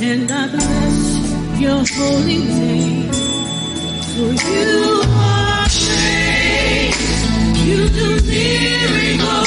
and I bless your holy name. For you are great, you do miracles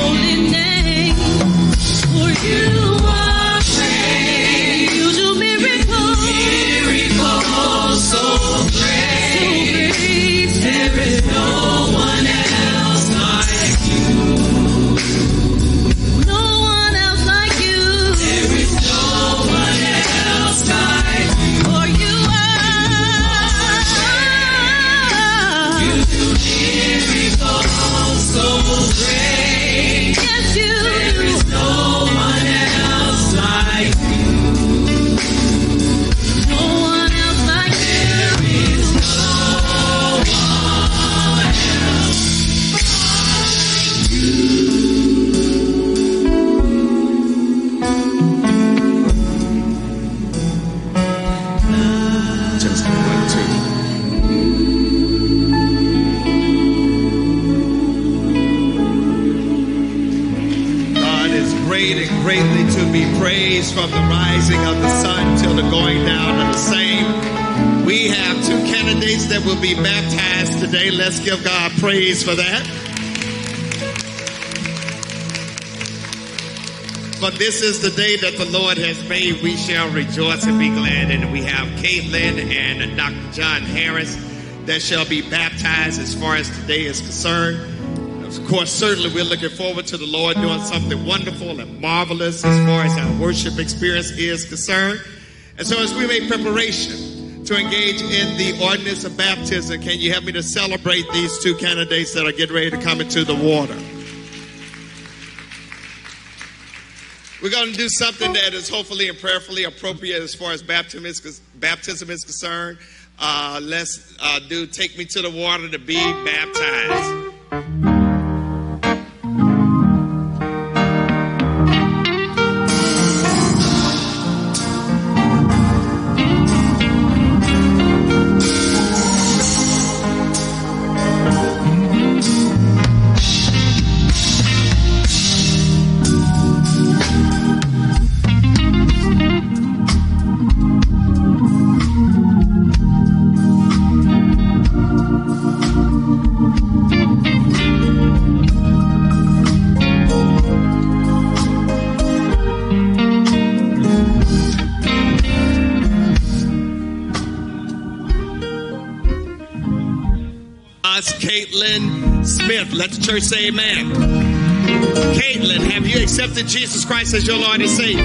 holy name. For you from the rising of the sun till the going down of the same. We have two candidates that will be baptized today. Let's give God praise for that. For this is the day that the Lord has made. We shall rejoice and be glad. And we have Caitlin and Dr. John Harris that shall be baptized as far as today is concerned. Of course, certainly we're looking forward to the Lord doing something wonderful and marvelous as far as our worship experience is concerned. And so, as we make preparation to engage in the ordinance of baptism, can you help me to celebrate these two candidates that are getting ready to come into the water? We're going to do something that is hopefully and prayerfully appropriate as far as baptism is, baptism is concerned. Uh, let's uh, do Take Me to the Water to be baptized. Let the church say amen. Caitlin, have you accepted Jesus Christ as your Lord and Savior?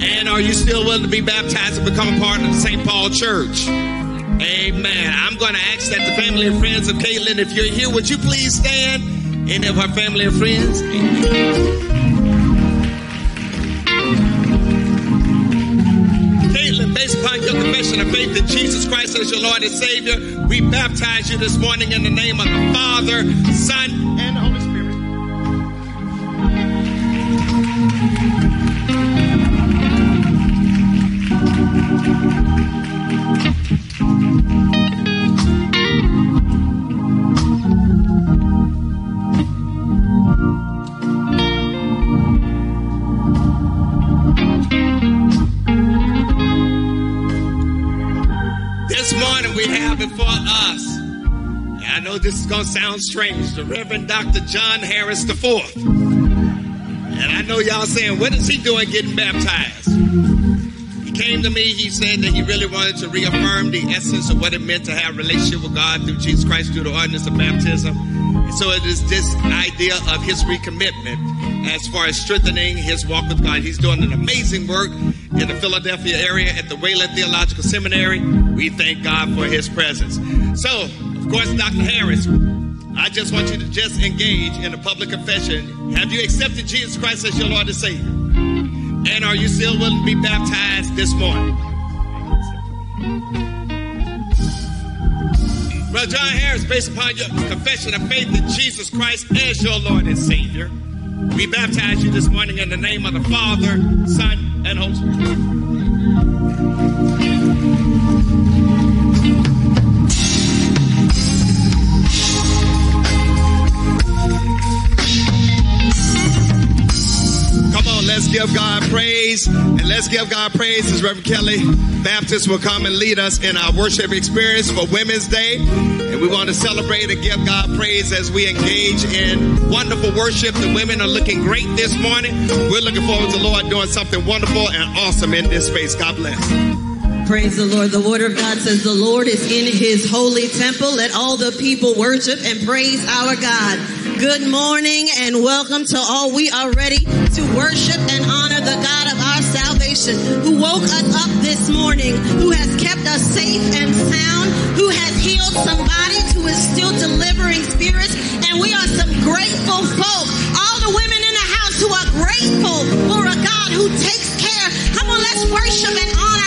And are you still willing to be baptized and become a part of the St. Paul Church? Amen. I'm going to ask that the family and friends of Caitlin, if you're here, would you please stand? Any of her family and friends? Caitlin, as your Lord and Savior, we baptize you this morning in the name of the Father, Son, this is going to sound strange, the Reverend Dr. John Harris IV. And I know y'all saying, what is he doing getting baptized? He came to me, he said that he really wanted to reaffirm the essence of what it meant to have a relationship with God through Jesus Christ through the ordinance of baptism. And so it is this idea of his recommitment as far as strengthening his walk with God. He's doing an amazing work in the Philadelphia area at the Wayland Theological Seminary. We thank God for his presence. So, of course, Dr. Harris, I just want you to just engage in a public confession. Have you accepted Jesus Christ as your Lord and Savior? And are you still willing to be baptized this morning? Brother John Harris, based upon your confession of faith in Jesus Christ as your Lord and Savior, we baptize you this morning in the name of the Father, Son, and Holy Spirit. Give God praise. And let's give God praise as Reverend Kelly Baptist will come and lead us in our worship experience for Women's Day. And we want to celebrate and give God praise as we engage in wonderful worship. The women are looking great this morning. We're looking forward to the Lord doing something wonderful and awesome in this space. God bless. Praise the Lord. The word of God says the Lord is in his holy temple. Let all the people worship and praise our God. Good morning and welcome to all. We are ready to worship and who woke us up this morning, who has kept us safe and sound, who has healed somebody, who is still delivering spirits. And we are some grateful folk. All the women in the house who are grateful for a God who takes care. Come on, let's worship and honor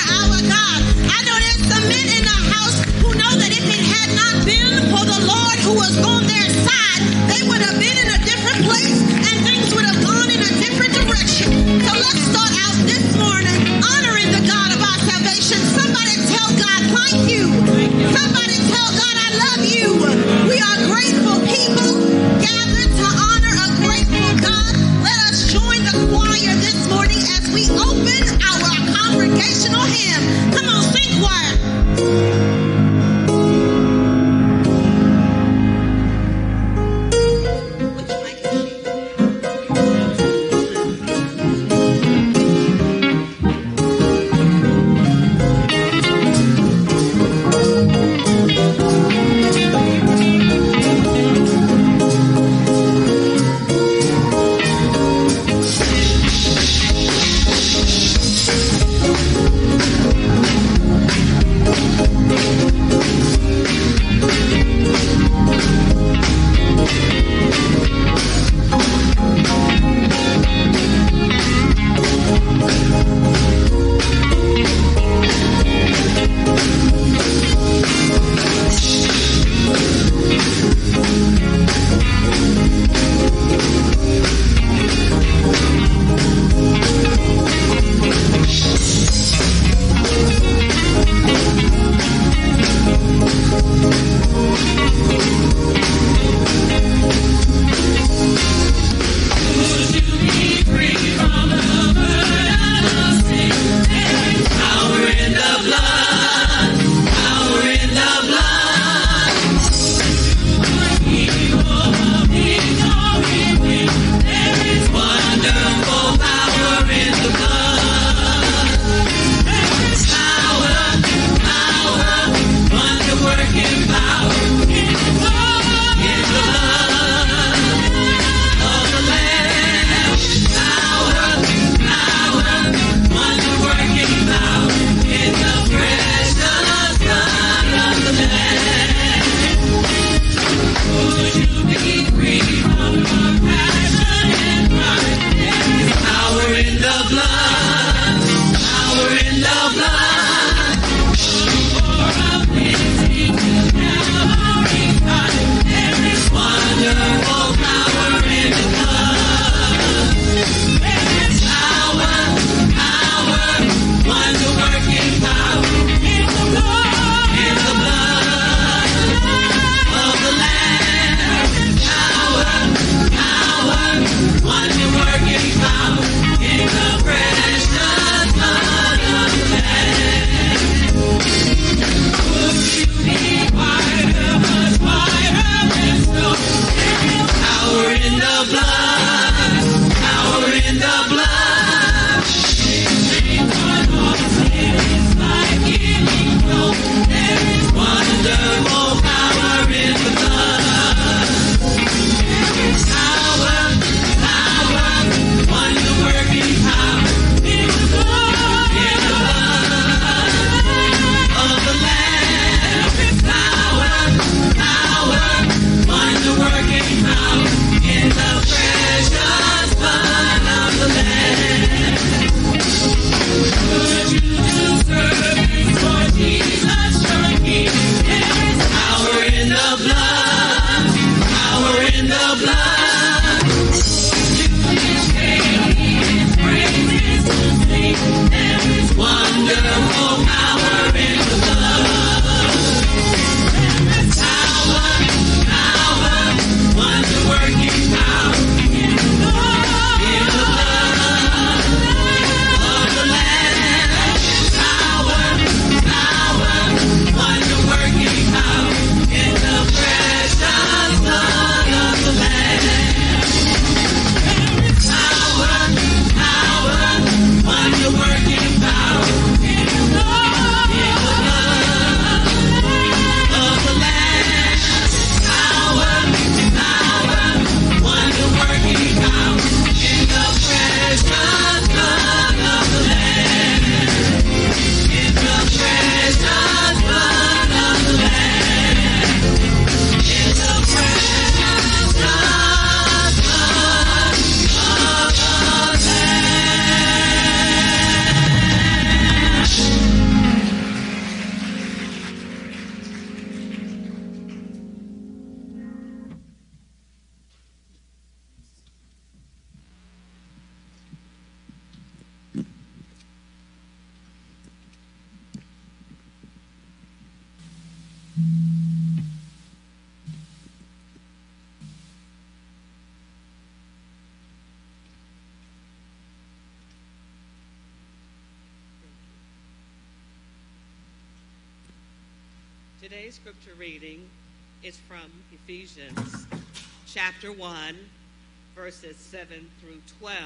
verses 7 through 12,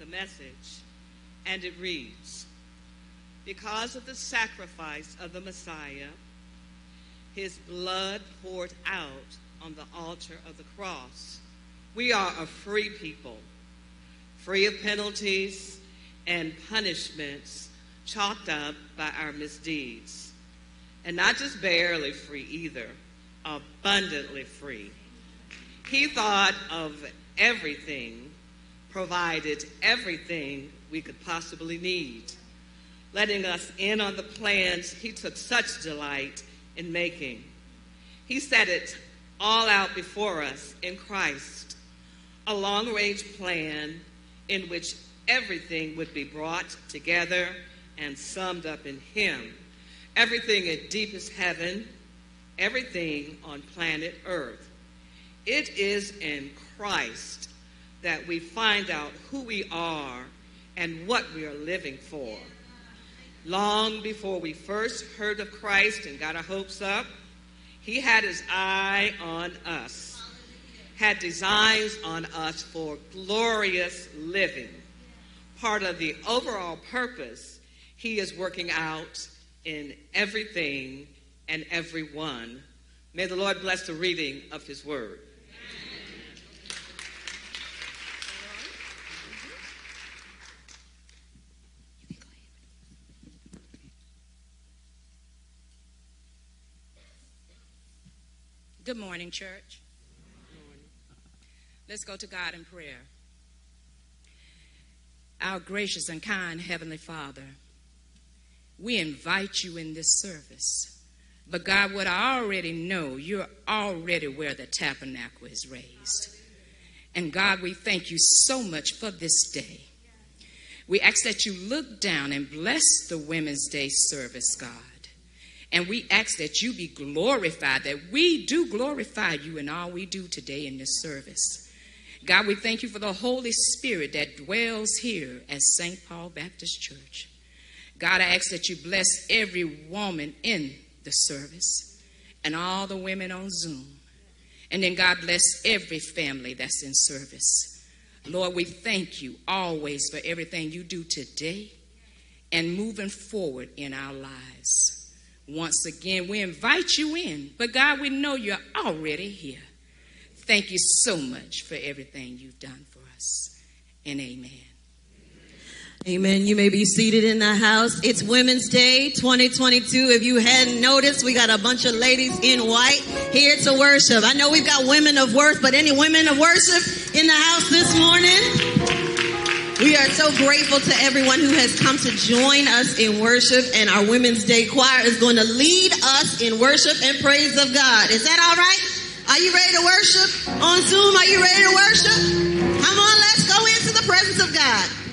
the message, and it reads Because of the sacrifice of the Messiah, his blood poured out on the altar of the cross, we are a free people, free of penalties and punishments chalked up by our misdeeds. And not just barely free either, abundantly free. He thought of everything, provided everything we could possibly need, letting us in on the plans he took such delight in making. He set it all out before us in Christ, a long range plan in which everything would be brought together and summed up in Him. Everything in deepest heaven, everything on planet Earth. It is in Christ that we find out who we are and what we are living for. Long before we first heard of Christ and got our hopes up, He had His eye on us, had designs on us for glorious living. Part of the overall purpose He is working out in everything and everyone. May the Lord bless the reading of His word. Good morning, church. Let's go to God in prayer. Our gracious and kind Heavenly Father, we invite you in this service. But God, what I already know, you're already where the tabernacle is raised. And God, we thank you so much for this day. We ask that you look down and bless the Women's Day service, God. And we ask that you be glorified, that we do glorify you in all we do today in this service. God, we thank you for the Holy Spirit that dwells here at St. Paul Baptist Church. God, I ask that you bless every woman in the service and all the women on Zoom. And then, God, bless every family that's in service. Lord, we thank you always for everything you do today and moving forward in our lives. Once again, we invite you in, but God, we know you're already here. Thank you so much for everything you've done for us. And amen. Amen. You may be seated in the house. It's Women's Day 2022. If you hadn't noticed, we got a bunch of ladies in white here to worship. I know we've got women of worth, but any women of worship in the house this morning? We are so grateful to everyone who has come to join us in worship, and our Women's Day choir is going to lead us in worship and praise of God. Is that all right? Are you ready to worship? On Zoom, are you ready to worship? Come on, let's go into the presence of God.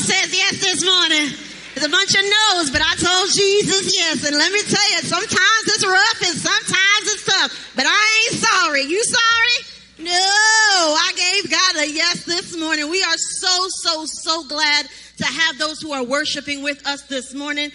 says yes this morning. It's a bunch of no's, but I told Jesus yes. And let me tell you, sometimes it's rough and sometimes it's tough, but I ain't sorry. You sorry? No, I gave God a yes this morning. We are so, so, so glad to have those who are worshiping with us this morning.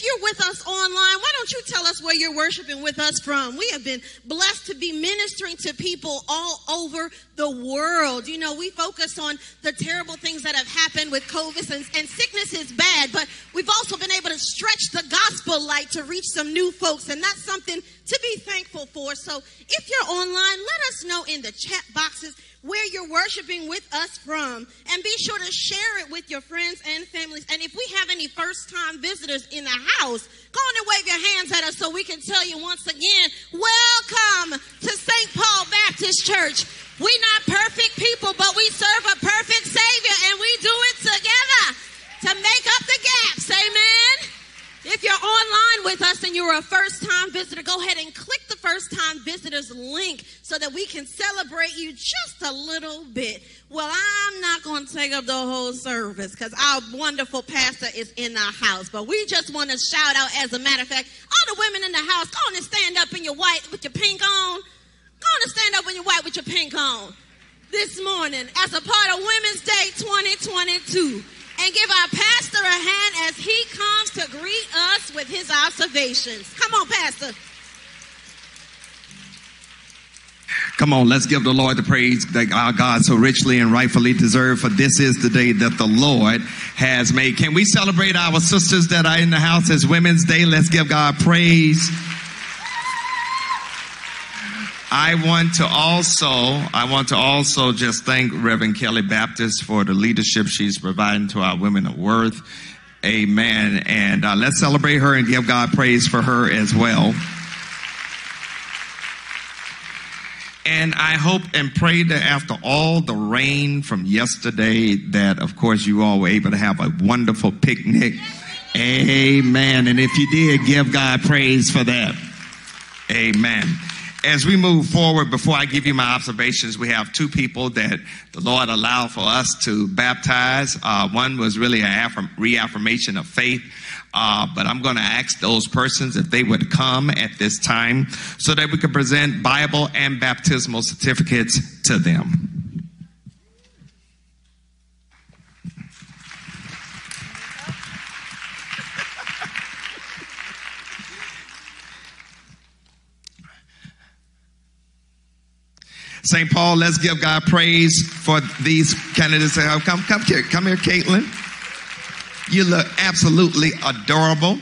If you're with us online, why don't you tell us where you're worshiping with us from? We have been blessed to be ministering to people all over the world. You know, we focus on the terrible things that have happened with COVID, and, and sickness is bad, but we've also been able to stretch the gospel light to reach some new folks, and that's something to be thankful for. So if you're online, let us know in the chat boxes where you're worshiping with us from. And be sure to share it with your friends and families. And if we have any first time visitors in the house, go on and wave your hands at us so we can tell you once again, welcome to St. Paul Baptist Church. We're not perfect people, but we serve a perfect Savior and we do it together to make up the gaps. Amen. If you're online with us and you're a first time visitor, go ahead and click the first time visitors link so that we can celebrate you just a little bit. Well, I'm not going to take up the whole service because our wonderful pastor is in the house, but we just want to shout out, as a matter of fact, all the women in the house, go on and stand up in your white with your pink on. Go on and stand up in your white with your pink on this morning as a part of Women's Day 2022 and give our pastor a hand as he comes to greet us with his observations. Come on, Pastor. Come on, let's give the Lord the praise that our God so richly and rightfully deserve. For this is the day that the Lord has made. Can we celebrate our sisters that are in the house as Women's Day? Let's give God praise. I want to also, I want to also just thank Reverend Kelly Baptist for the leadership she's providing to our women of worth. Amen. And uh, let's celebrate her and give God praise for her as well. And I hope and pray that after all the rain from yesterday, that of course you all were able to have a wonderful picnic. Amen. And if you did, give God praise for that. Amen as we move forward, before I give you my observations, we have two people that the Lord allowed for us to baptize. Uh, one was really a reaffirmation of faith. Uh, but I'm going to ask those persons if they would come at this time so that we can present Bible and baptismal certificates to them. St. Paul, let's give God praise for these candidates. Come, come here, come here, Caitlin. You look absolutely adorable.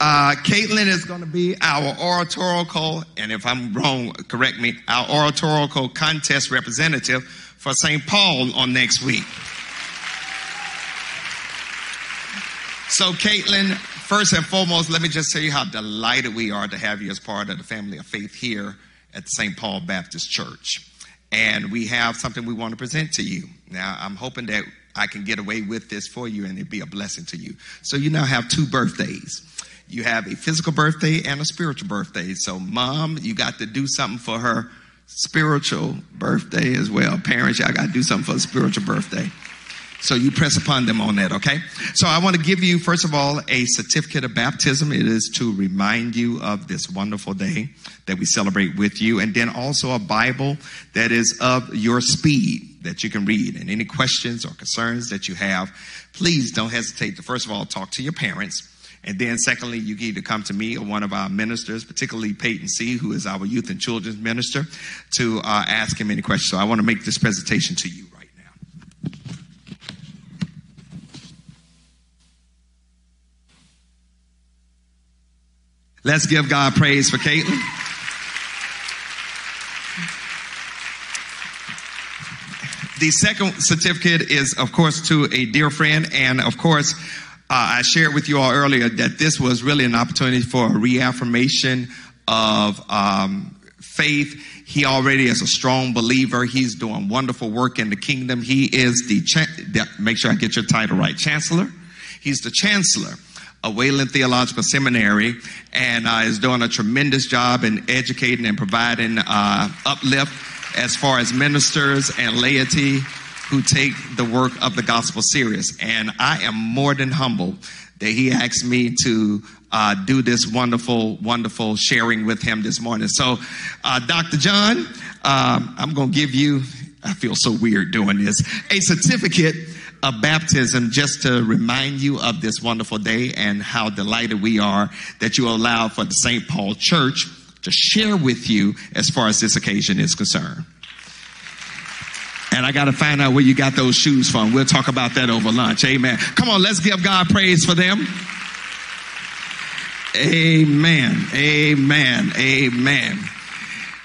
Uh, Caitlin is going to be our oratorical, and if I'm wrong, correct me, our oratorical contest representative for St. Paul on next week. So, Caitlin, first and foremost, let me just tell you how delighted we are to have you as part of the family of faith here at St. Paul Baptist Church and we have something we want to present to you. Now, I'm hoping that I can get away with this for you and it be a blessing to you. So, you now have two birthdays. You have a physical birthday and a spiritual birthday. So, mom, you got to do something for her spiritual birthday as well. Parents, y'all got to do something for a spiritual birthday. So you press upon them on that, okay? So I want to give you, first of all, a certificate of baptism. It is to remind you of this wonderful day that we celebrate with you. And then also a Bible that is of your speed that you can read. And any questions or concerns that you have, please don't hesitate to, first of all, talk to your parents. And then, secondly, you can either come to me or one of our ministers, particularly Peyton C., who is our youth and children's minister, to uh, ask him any questions. So I want to make this presentation to you Let's give God praise for Caitlin. The second certificate is, of course, to a dear friend. And of course, uh, I shared with you all earlier that this was really an opportunity for a reaffirmation of um, faith. He already is a strong believer. He's doing wonderful work in the kingdom. He is the, cha- make sure I get your title right, chancellor. He's the chancellor of Wayland Theological Seminary and uh, is doing a tremendous job in educating and providing uh, uplift as far as ministers and laity who take the work of the gospel serious. And I am more than humble that he asked me to uh, do this wonderful, wonderful sharing with him this morning. So, uh, Dr. John, um, I'm going to give you, I feel so weird doing this, a certificate of baptism just to remind you of this wonderful day and how delighted we are that you allow for the St. Paul Church to share with you as far as this occasion is concerned. And I got to find out where you got those shoes from. We'll talk about that over lunch. Amen. Come on, let's give God praise for them. Amen. Amen. Amen.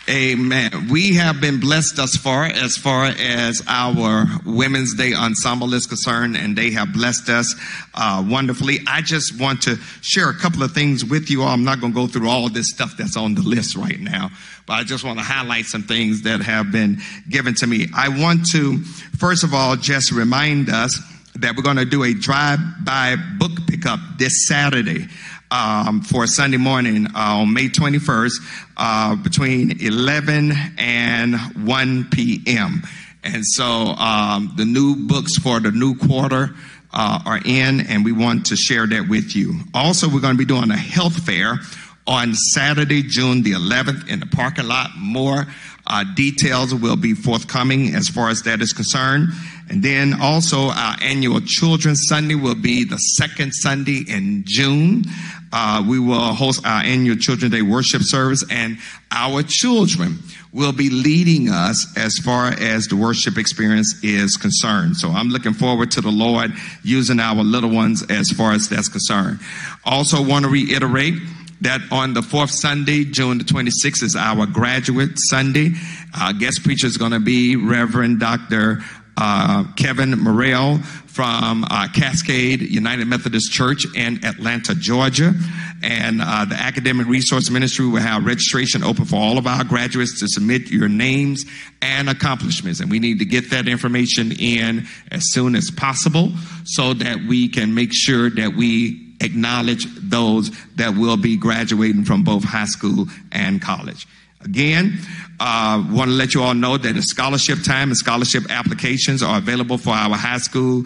Amen. We have been blessed thus far as far as our Women's Day ensemble is concerned, and they have blessed us uh, wonderfully. I just want to share a couple of things with you all. I'm not going to go through all this stuff that's on the list right now, but I just want to highlight some things that have been given to me. I want to, first of all, just remind us that we're going to do a drive-by book pickup this Saturday um, for Sunday morning uh, on May 21st uh, between 11 and 1 p.m. And so um, the new books for the new quarter uh, are in, and we want to share that with you. Also, we're going to be doing a health fair on Saturday, June the 11th in the parking lot. More uh, details will be forthcoming as far as that is concerned. And then also our annual Children's Sunday will be the second Sunday in June. Uh, we will host our annual Children's Day worship service and our children will be leading us as far as the worship experience is concerned. So I'm looking forward to the Lord using our little ones as far as that's concerned. Also want to reiterate that on the fourth Sunday, June the 26th, is our graduate Sunday. Our guest preacher is going to be Reverend Dr. Uh, Kevin Murriel from uh, Cascade United Methodist Church in Atlanta, Georgia. And uh, the Academic Resource Ministry will have registration open for all of our graduates to submit your names and accomplishments. And we need to get that information in as soon as possible so that we can make sure that we acknowledge those that will be graduating from both high school and college. Again, uh, want to let you all know that the scholarship time and scholarship applications are available for our high school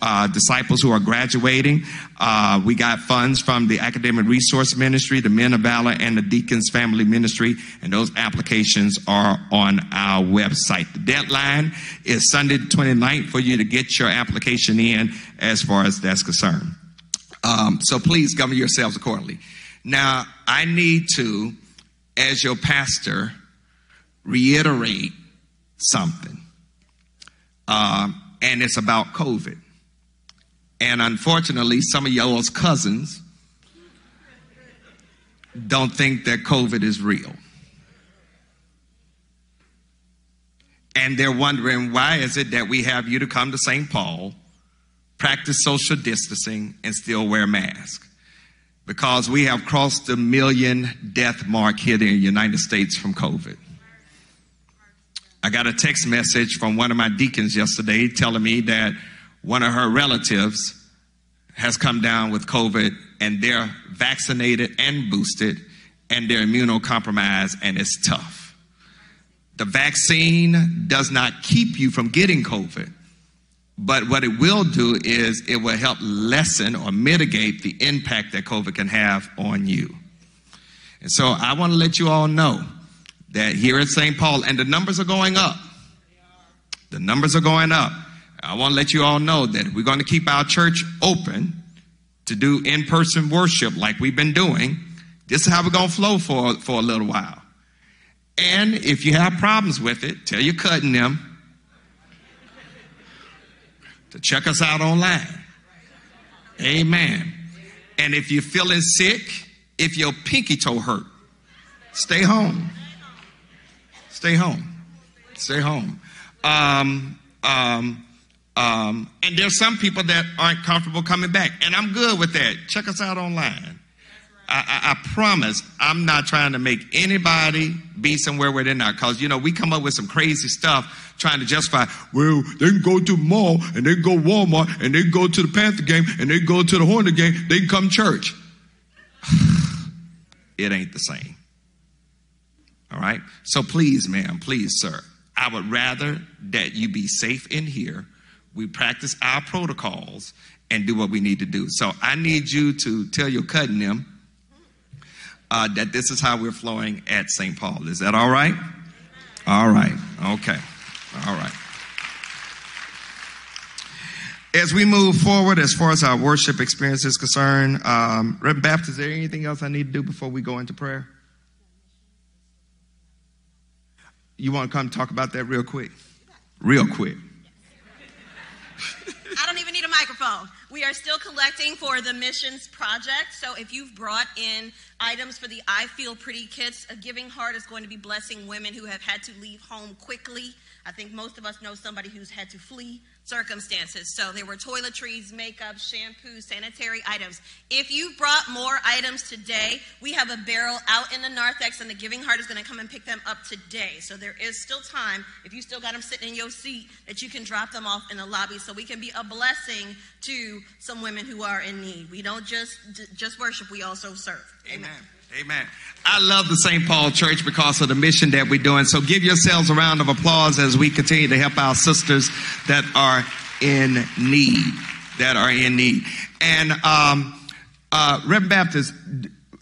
uh, disciples who are graduating. Uh, we got funds from the Academic Resource Ministry, the Men of Valor, and the Deacons Family Ministry, and those applications are on our website. The deadline is Sunday the 29th for you to get your application in as far as that's concerned. Um, so please govern yourselves accordingly. Now, I need to, as your pastor, reiterate something. Uh, and it's about COVID. And unfortunately, some of y'all's cousins don't think that COVID is real. And they're wondering why is it that we have you to come to St. Paul practice social distancing, and still wear masks. Because we have crossed the million death mark here in the United States from COVID. I got a text message from one of my deacons yesterday telling me that one of her relatives has come down with COVID and they're vaccinated and boosted and they're immunocompromised and it's tough. The vaccine does not keep you from getting COVID but what it will do is it will help lessen or mitigate the impact that COVID can have on you. And so I want to let you all know that here at St. Paul, and the numbers are going up. The numbers are going up. I want to let you all know that we're going to keep our church open to do in person worship like we've been doing. This is how we're going to flow for, for a little while. And if you have problems with it, tell your cutting them to check us out online. Amen. And if you're feeling sick, if your pinky toe hurt, stay home. Stay home. Stay home. Um, um, um, and there's some people that aren't comfortable coming back, and I'm good with that. Check us out online. I, I, promise I'm not trying to make anybody be somewhere where they're not. Because, you know, we come up with some crazy stuff trying to justify, well, they can go to the mall and they can go Walmart and they can go to the Panther game and they can go to the Hornet game. They can come church. it ain't the same. All right? So please, ma'am, please, sir, I would rather that you be safe in here. We practice our protocols and do what we need to do. So I need you to tell your cutting them uh, that this is how we're flowing at St. Paul. Is that all right? All right. Okay. All right. As we move forward, as far as our worship experience is concerned, um, Reverend Baptist, is there anything else I need to do before we go into prayer? You want to come talk about that real quick? Real quick. I don't even need a microphone. We are still collecting for the missions project. So if you've brought in items for the I Feel Pretty kits, a giving heart is going to be blessing women who have had to leave home quickly. I think most of us know somebody who's had to flee circumstances. So there were toiletries, makeup, shampoo, sanitary items. If you brought more items today, we have a barrel out in the narthex, and the Giving Heart is going to come and pick them up today. So there is still time, if you still got them sitting in your seat, that you can drop them off in the lobby so we can be a blessing to some women who are in need. We don't just just worship, we also serve. Amen. Amen. I love the St. Paul Church because of the mission that we're doing. So give yourselves a round of applause as we continue to help our sisters that are in need. That are in need. And um, uh, Reverend Baptist,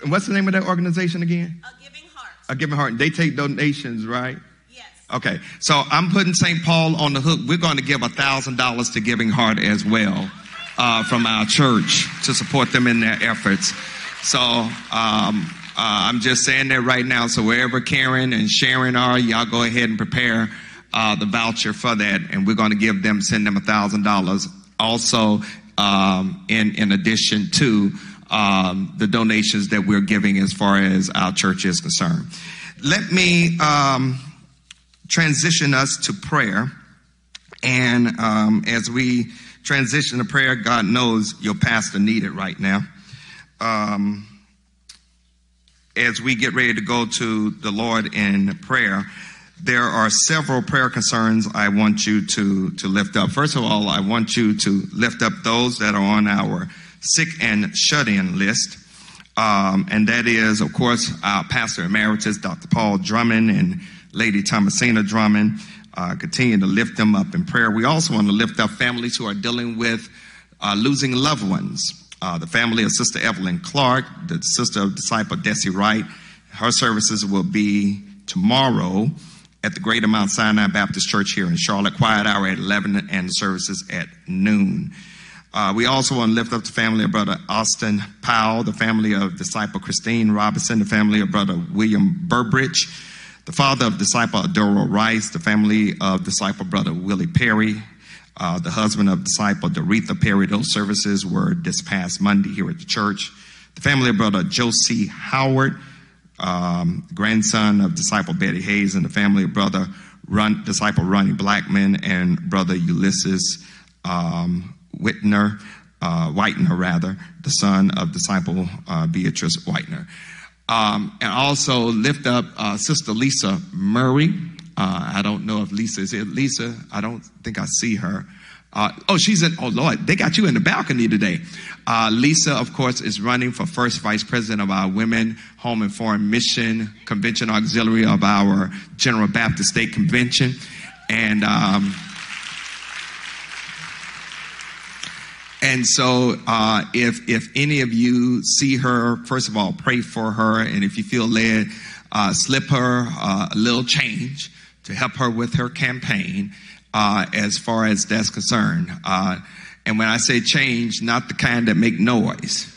what's the name of that organization again? A Giving Heart. A Giving Heart. They take donations, right? Yes. Okay. So I'm putting St. Paul on the hook. We're going to give a $1,000 to Giving Heart as well uh, from our church to support them in their efforts. So, um, uh, I'm just saying that right now. So wherever Karen and Sharon are, y'all go ahead and prepare uh, the voucher for that, and we're going to give them, send them a thousand dollars. Also, um, in in addition to um, the donations that we're giving as far as our church is concerned. Let me um, transition us to prayer, and um, as we transition to prayer, God knows your pastor need it right now. Um, as we get ready to go to the Lord in prayer, there are several prayer concerns I want you to, to lift up. First of all, I want you to lift up those that are on our sick and shut in list. Um, and that is, of course, our pastor emeritus, Dr. Paul Drummond, and Lady Thomasina Drummond. Uh, continue to lift them up in prayer. We also want to lift up families who are dealing with uh, losing loved ones uh, the family of Sister Evelyn Clark, the sister of disciple Desi Wright. Her services will be tomorrow at the Greater Mount Sinai Baptist Church here in Charlotte. Quiet hour at 11 and services at noon. Uh, we also want to lift up the family of Brother Austin Powell, the family of disciple Christine Robinson, the family of Brother William Burbridge, the father of disciple Adoro Rice, the family of disciple Brother Willie Perry, uh, the husband of disciple Doretha Perry. Those services were this past Monday here at the church. The family of brother Josie Howard, um, grandson of disciple Betty Hayes, and the family of brother Run, disciple Ronnie Blackman and brother Ulysses um, Whitner, uh, Whitener rather, the son of disciple uh, Beatrice Whitener. Um, and also lift up uh, Sister Lisa Murray, uh, I don't know if Lisa is here. Lisa, I don't think I see her. Uh, oh, she's in, oh Lord, they got you in the balcony today. Uh, Lisa, of course, is running for first vice president of our Women Home and Foreign Mission Convention Auxiliary of our General Baptist State Convention. And, um, and so, uh, if, if any of you see her, first of all, pray for her. And if you feel led, uh, slip her uh, a little change to help her with her campaign uh, as far as that's concerned. Uh, and when I say change, not the kind that make noise.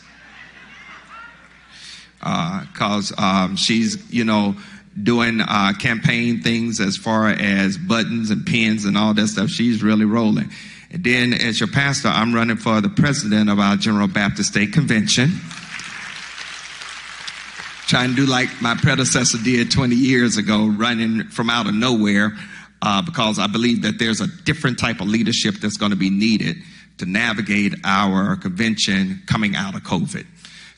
Because uh, um, she's, you know, doing uh, campaign things as far as buttons and pins and all that stuff. She's really rolling. And then, as your pastor, I'm running for the president of our General Baptist State Convention trying to do like my predecessor did 20 years ago, running from out of nowhere, uh, because I believe that there's a different type of leadership that's going to be needed to navigate our convention coming out of COVID.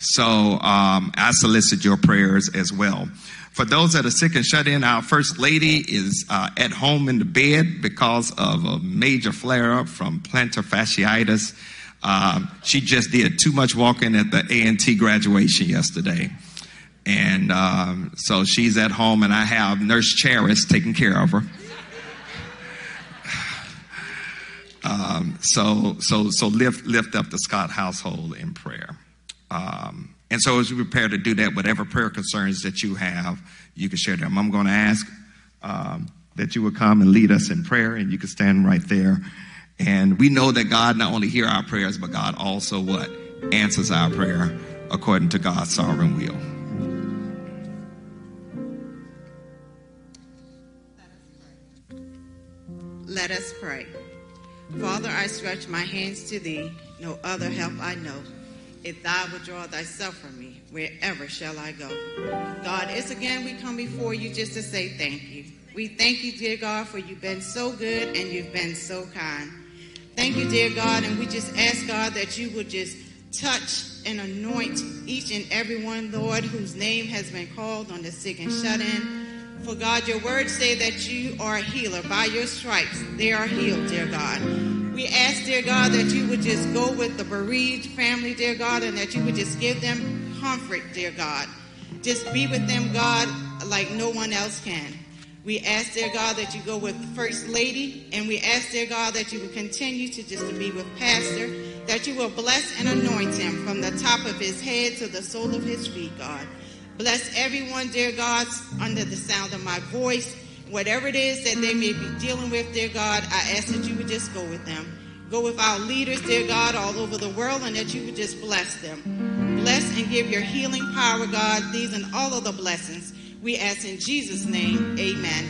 So um, I solicit your prayers as well. For those that are sick and shut in, our First Lady is uh, at home in the bed because of a major flare up from plantar fasciitis. Um, she just did too much walking at the A&T graduation yesterday. And um, so she's at home, and I have Nurse Charis taking care of her. Um, so, so, so lift, lift up the Scott household in prayer. Um, And so, as we prepare to do that, whatever prayer concerns that you have, you can share them. I'm going to ask um, that you would come and lead us in prayer, and you can stand right there. And we know that God not only hears our prayers, but God also what answers our prayer according to God's sovereign will. Let us pray. Father, I stretch my hands to thee. No other help I know. If thou withdraw thyself from me, wherever shall I go? God, it's again we come before you just to say thank you. We thank you, dear God, for you've been so good and you've been so kind. Thank you, dear God, and we just ask God that you would just touch and anoint each and every one, Lord, whose name has been called on the sick and shut in. For God, your words say that you are a healer. By your stripes, they are healed, dear God. We ask, dear God, that you would just go with the bereaved family, dear God, and that you would just give them comfort, dear God. Just be with them, God, like no one else can. We ask, dear God, that you go with First Lady, and we ask, dear God, that you would continue to just be with Pastor, that you will bless and anoint him from the top of his head to the sole of his feet, God. Bless everyone, dear God, under the sound of my voice. Whatever it is that they may be dealing with, dear God, I ask that you would just go with them. Go with our leaders, dear God, all over the world, and that you would just bless them. Bless and give your healing power, God, these and all of the blessings. We ask in Jesus' name, amen.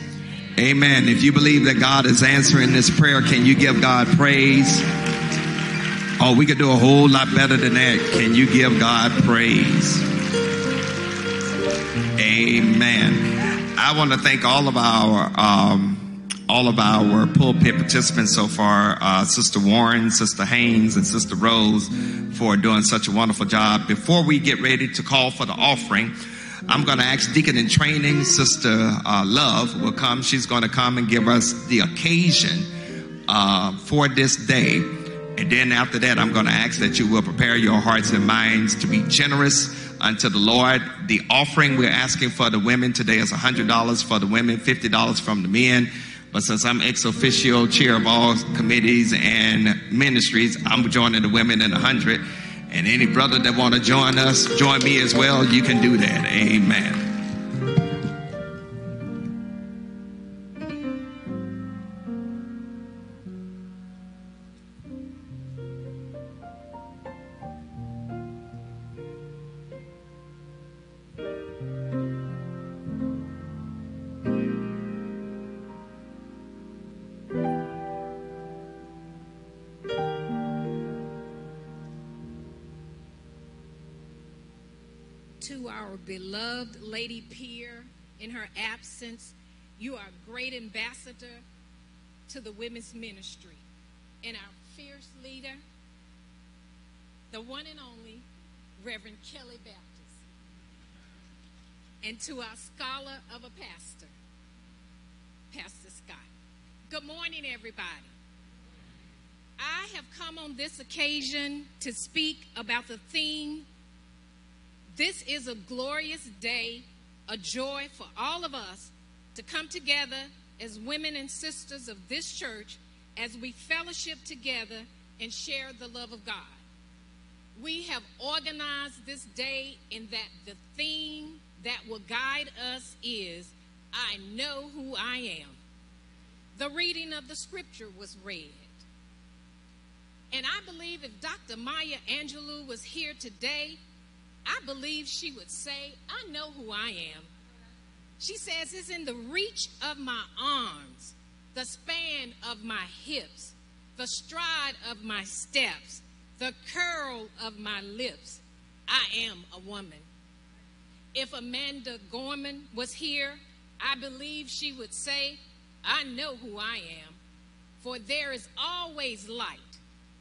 Amen. If you believe that God is answering this prayer, can you give God praise? Oh, we could do a whole lot better than that. Can you give God praise? Amen. I want to thank all of our um, all of our pulpit participants so far, uh, Sister Warren, Sister Haynes, and Sister Rose, for doing such a wonderful job. Before we get ready to call for the offering, I'm going to ask Deacon in Training, Sister uh, Love, will come. She's going to come and give us the occasion uh, for this day. And then after that, I'm going to ask that you will prepare your hearts and minds to be generous unto the Lord. The offering we're asking for the women today is $100 for the women, $50 from the men. But since I'm ex officio chair of all committees and ministries, I'm joining the women in 100. And any brother that want to join us, join me as well, you can do that. Amen. To our beloved Lady Peer in her absence. You are a great ambassador to the women's ministry. And our fierce leader, the one and only Reverend Kelly Baptist. And to our scholar of a pastor, Pastor Scott. Good morning, everybody. I have come on this occasion to speak about the theme this is a glorious day, a joy for all of us to come together as women and sisters of this church as we fellowship together and share the love of God. We have organized this day in that the theme that will guide us is I know who I am. The reading of the scripture was read. And I believe if Dr. Maya Angelou was here today, I believe she would say, I know who I am. She says, It's in the reach of my arms, the span of my hips, the stride of my steps, the curl of my lips. I am a woman. If Amanda Gorman was here, I believe she would say, I know who I am. For there is always light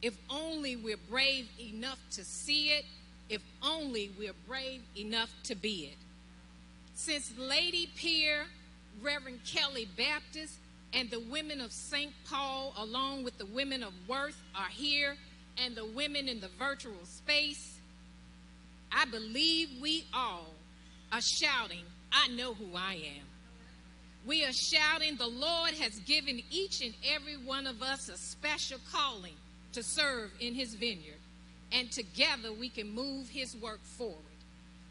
if only we're brave enough to see it if only we're brave enough to be it. Since Lady Peer, Reverend Kelly Baptist, and the women of St. Paul, along with the women of Worth, are here, and the women in the virtual space, I believe we all are shouting, I know who I am. We are shouting, the Lord has given each and every one of us a special calling to serve in his vineyard and together we can move his work forward.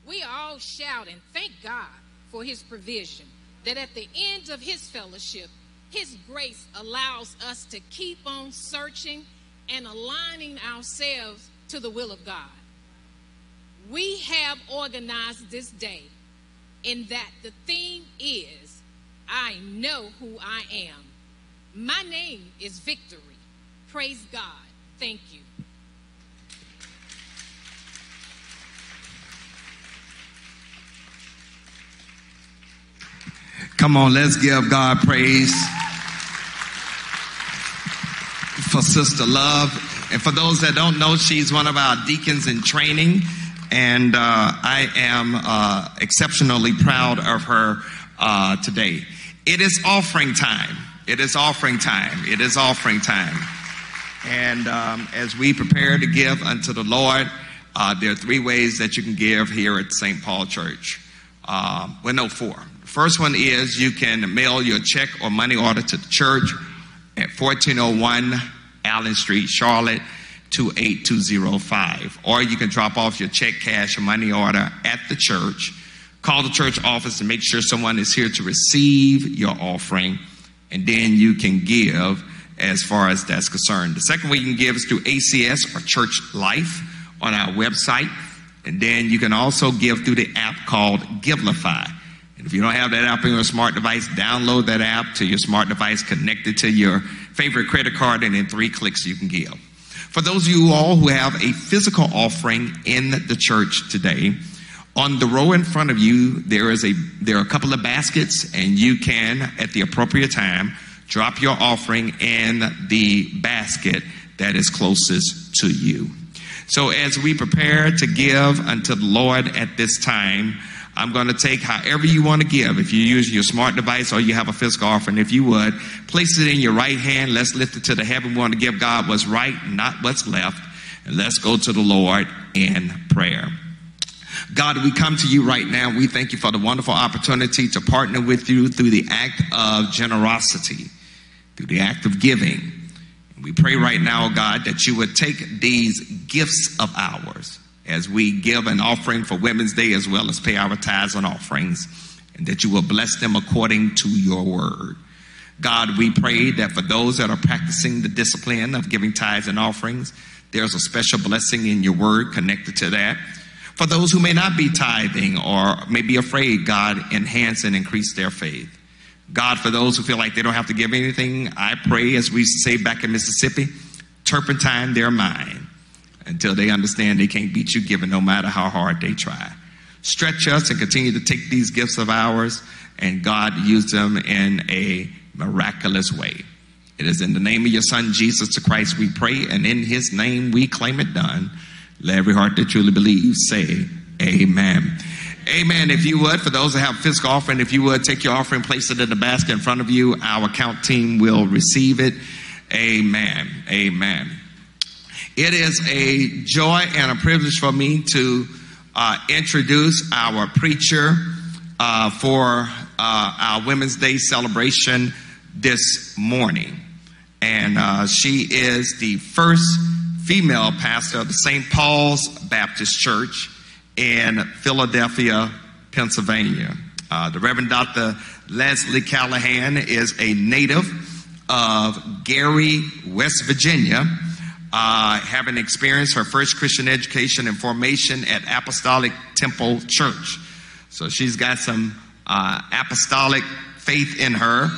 we all shout and thank God for his provision, that at the end of his fellowship, his grace allows us to keep on searching and aligning ourselves to the will of God. We have organized this day in that the theme is I know who I am. My name is Victory. Praise God. Thank you. Come on, let's give God praise for Sister Love. And for those that don't know, she's one of our deacons in training. And uh, I am uh, exceptionally proud of her uh, today. It is offering time. It is offering time. It is offering time. And um, as we prepare to give unto the Lord, uh, there are three ways that you can give here at St. Paul Church. Uh, well, no, four. First one is you can mail your check or money order to the church at 1401 Allen Street, Charlotte, 28205. Or you can drop off your check, cash, or money order at the church. Call the church office and make sure someone is here to receive your offering, and then you can give as far as that's concerned. The second way you can give is through ACS or Church Life on our website. And then you can also give through the app called Givelify. If you don't have that app on your smart device, download that app to your smart device, connect it to your favorite credit card, and in three clicks you can give. For those of you all who have a physical offering in the church today, on the row in front of you, there is a there are a couple of baskets, and you can, at the appropriate time, drop your offering in the basket that is closest to you. So as we prepare to give unto the Lord at this time, I'm going to take however you want to give. If you use your smart device or you have a physical offering, if you would, place it in your right hand. Let's lift it to the heaven. We want to give God what's right, not what's left. And let's go to the Lord in prayer. God, we come to you right now. We thank you for the wonderful opportunity to partner with you through the act of generosity, through the act of giving. We pray right now, God, that you would take these gifts of ours as we give an offering for Women's Day as well as pay our tithes and offerings, and that you will bless them according to your word. God, we pray that for those that are practicing the discipline of giving tithes and offerings, there's a special blessing in your word connected to that. For those who may not be tithing or may be afraid, God, enhance and increase their faith. God, for those who feel like they don't have to give anything, I pray, as we say back in Mississippi, turpentine their mind until they understand they can't beat you given no matter how hard they try. Stretch us and continue to take these gifts of ours and God use them in a miraculous way. It is in the name of your son Jesus the Christ we pray and in his name we claim it done. Let every heart that truly believes say amen. Amen. If you would, for those that have physical offering, if you would take your offering, place it in the basket in front of you. Our account team will receive it. Amen. Amen. It is a joy and a privilege for me to uh, introduce our preacher uh, for uh, our Women's Day celebration this morning. And uh, she is the first female pastor of the St. Paul's Baptist Church in Philadelphia, Pennsylvania. Uh, the Reverend Dr. Leslie Callahan is a native of Gary, West Virginia uh, having experienced her first Christian education and formation at Apostolic Temple Church. So she's got some uh, apostolic faith in her,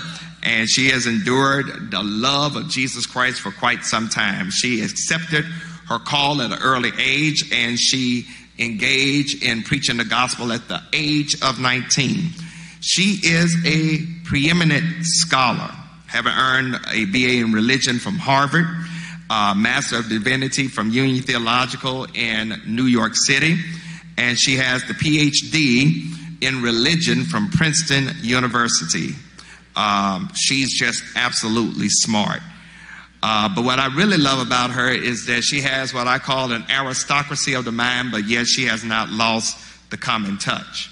and she has endured the love of Jesus Christ for quite some time. She accepted her call at an early age, and she engaged in preaching the gospel at the age of 19. She is a preeminent scholar, having earned a BA in religion from Harvard uh, Master of Divinity from Union Theological in New York City, and she has the PhD in religion from Princeton University. Um, she's just absolutely smart. Uh, but what I really love about her is that she has what I call an aristocracy of the mind, but yet she has not lost the common touch.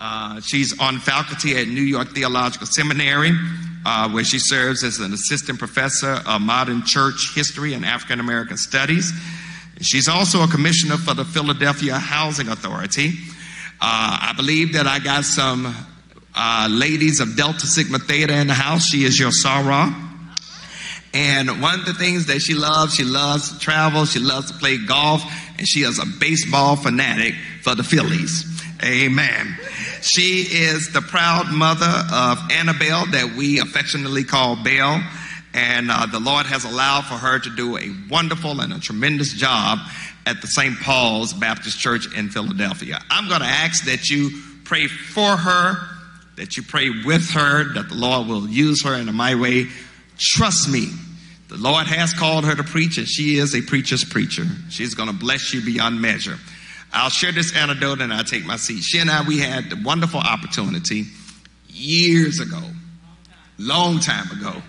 Uh, she's on faculty at New York Theological Seminary, uh, where she serves as an assistant professor of modern church history and African American studies. She's also a commissioner for the Philadelphia Housing Authority. I believe that I got some uh, ladies of Delta Sigma Theta in the house. She is your Sarah. And one of the things that she loves, she loves to travel, she loves to play golf, and she is a baseball fanatic for the Phillies. Amen. She is the proud mother of Annabelle that we affectionately call Belle. And uh, the Lord has allowed for her to do a wonderful and a tremendous job at the St. Paul's Baptist Church in Philadelphia. I'm going to ask that you pray for her, that you pray with her, that the Lord will use her in a way. Trust me, the Lord has called her to preach, and she is a preacher's preacher. She's going to bless you beyond measure. I'll share this anecdote and I'll take my seat. She and I, we had the wonderful opportunity years ago, long time ago,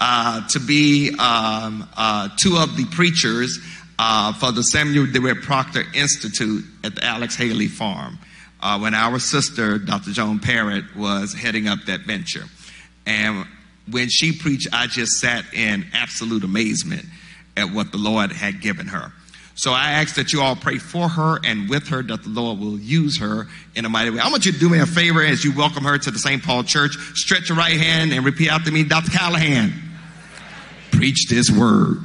uh, to be um, uh, two of the preachers uh, for the Samuel DeWitt Proctor Institute at the Alex Haley Farm uh, when our sister, Dr. Joan Parrott, was heading up that venture. And when she preached, I just sat in absolute amazement at what the Lord had given her. So I ask that you all pray for her and with her that the Lord will use her in a mighty way. I want you to do me a favor as you welcome her to the St. Paul Church. Stretch your right hand and repeat after me, Dr. Callahan. Preach this word.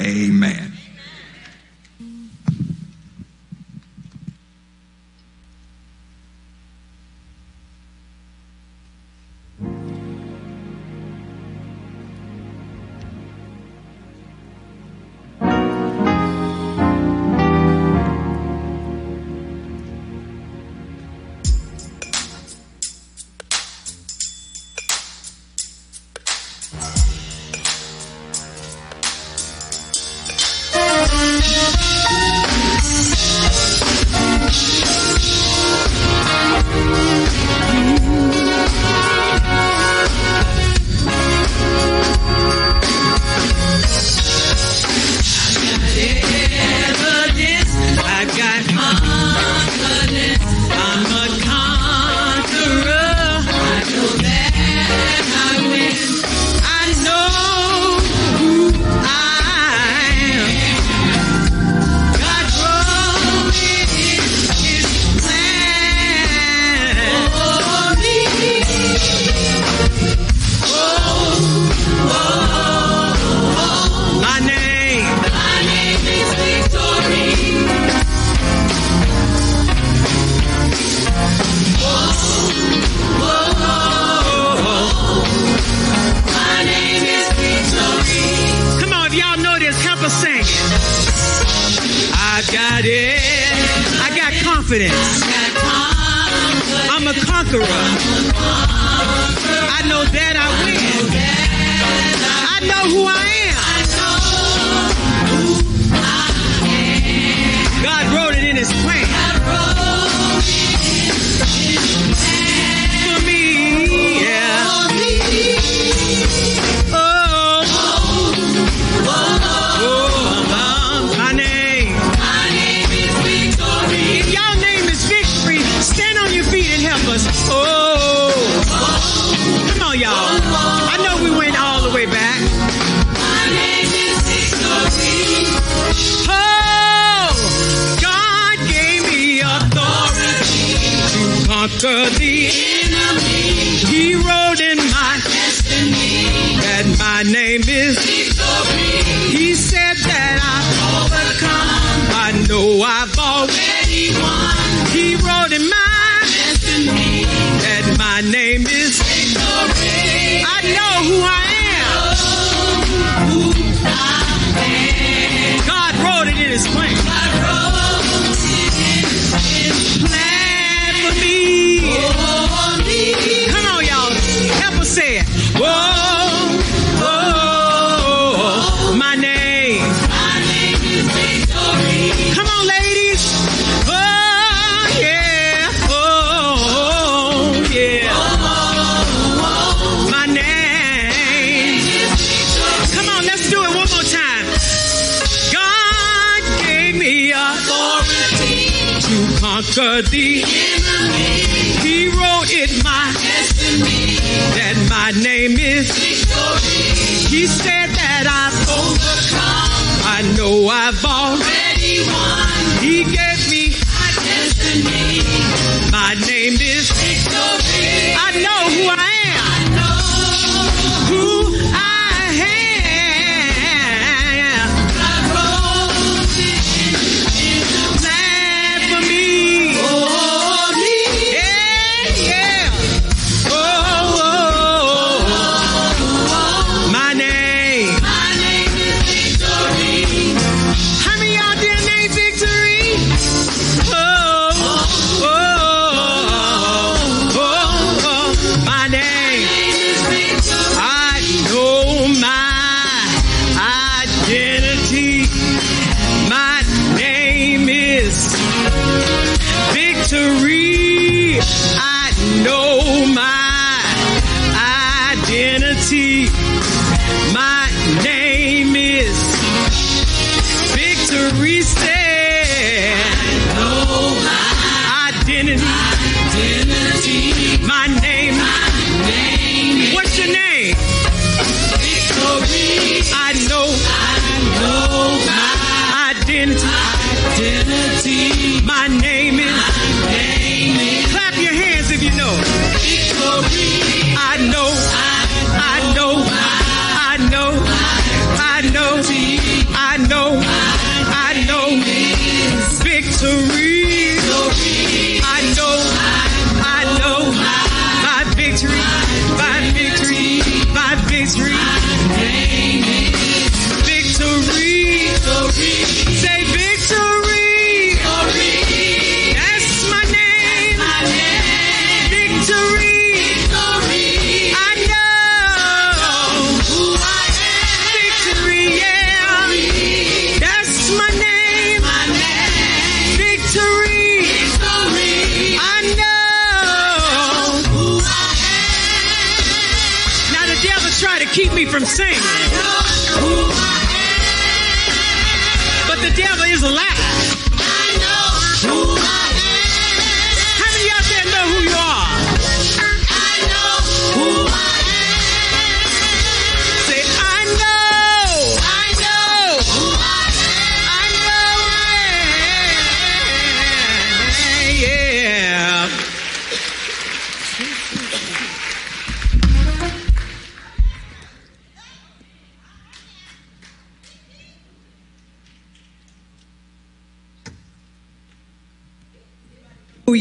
Amen.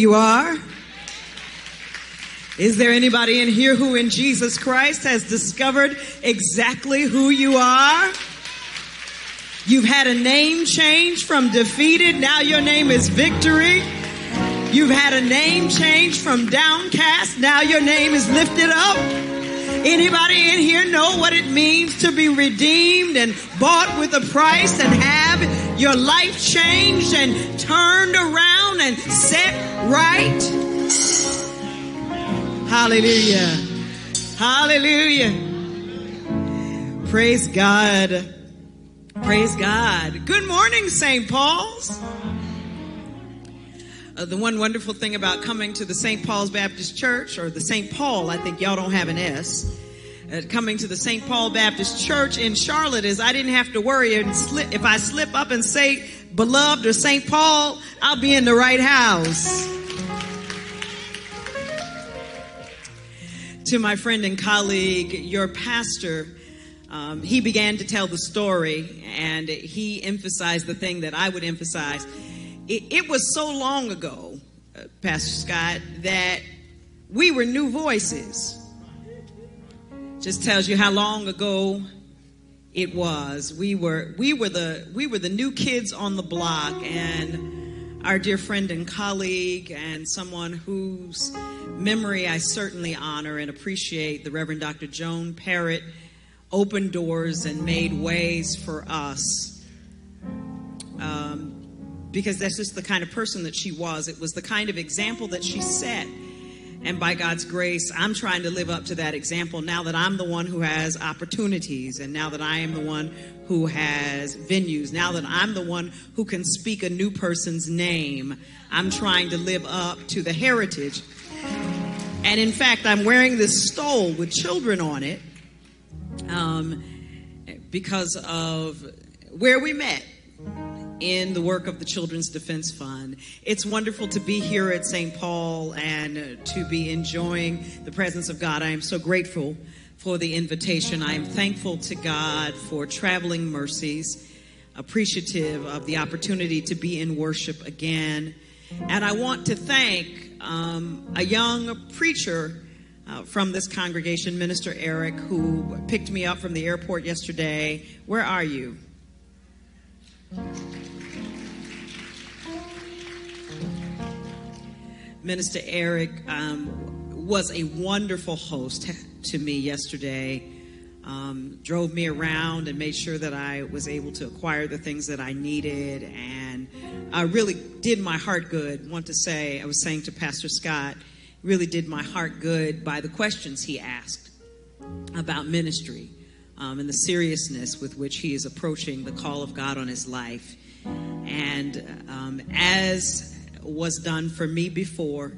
You are? Is there anybody in here who in Jesus Christ has discovered exactly who you are? You've had a name change from defeated, now your name is victory. You've had a name change from downcast, now your name is lifted up. Anybody in here know what it means to be redeemed and bought with a price and have your life changed and turned around and set right? Hallelujah. Hallelujah. Praise God. Praise God. Good morning, St. Paul's. Uh, the one wonderful thing about coming to the St. Paul's Baptist Church, or the St. Paul, I think y'all don't have an S, uh, coming to the St. Paul Baptist Church in Charlotte is I didn't have to worry and if I slip up and say beloved or St. Paul, I'll be in the right house. To my friend and colleague, your pastor, um, he began to tell the story and he emphasized the thing that I would emphasize. It, it was so long ago, uh, Pastor Scott, that we were new voices. Just tells you how long ago it was. We were we were the we were the new kids on the block and our dear friend and colleague and someone whose memory I certainly honor and appreciate, the Reverend Dr. Joan Parrott, opened doors and made ways for us. Um, because that's just the kind of person that she was. It was the kind of example that she set. And by God's grace, I'm trying to live up to that example now that I'm the one who has opportunities, and now that I am the one who has venues, now that I'm the one who can speak a new person's name. I'm trying to live up to the heritage. And in fact, I'm wearing this stole with children on it um, because of where we met in the work of the Children's Defense Fund. It's wonderful to be here at St. Paul and to be enjoying the presence of God. I am so grateful for the invitation. I am thankful to God for traveling mercies, appreciative of the opportunity to be in worship again. And I want to thank um, a young preacher. Uh, from this congregation, Minister Eric, who picked me up from the airport yesterday. Where are you? Minister Eric um, was a wonderful host to me yesterday. Um, drove me around and made sure that I was able to acquire the things that I needed, and uh, really did my heart good. Want to say, I was saying to Pastor Scott, really did my heart good by the questions he asked about ministry um, and the seriousness with which he is approaching the call of God on his life. And um, as was done for me before,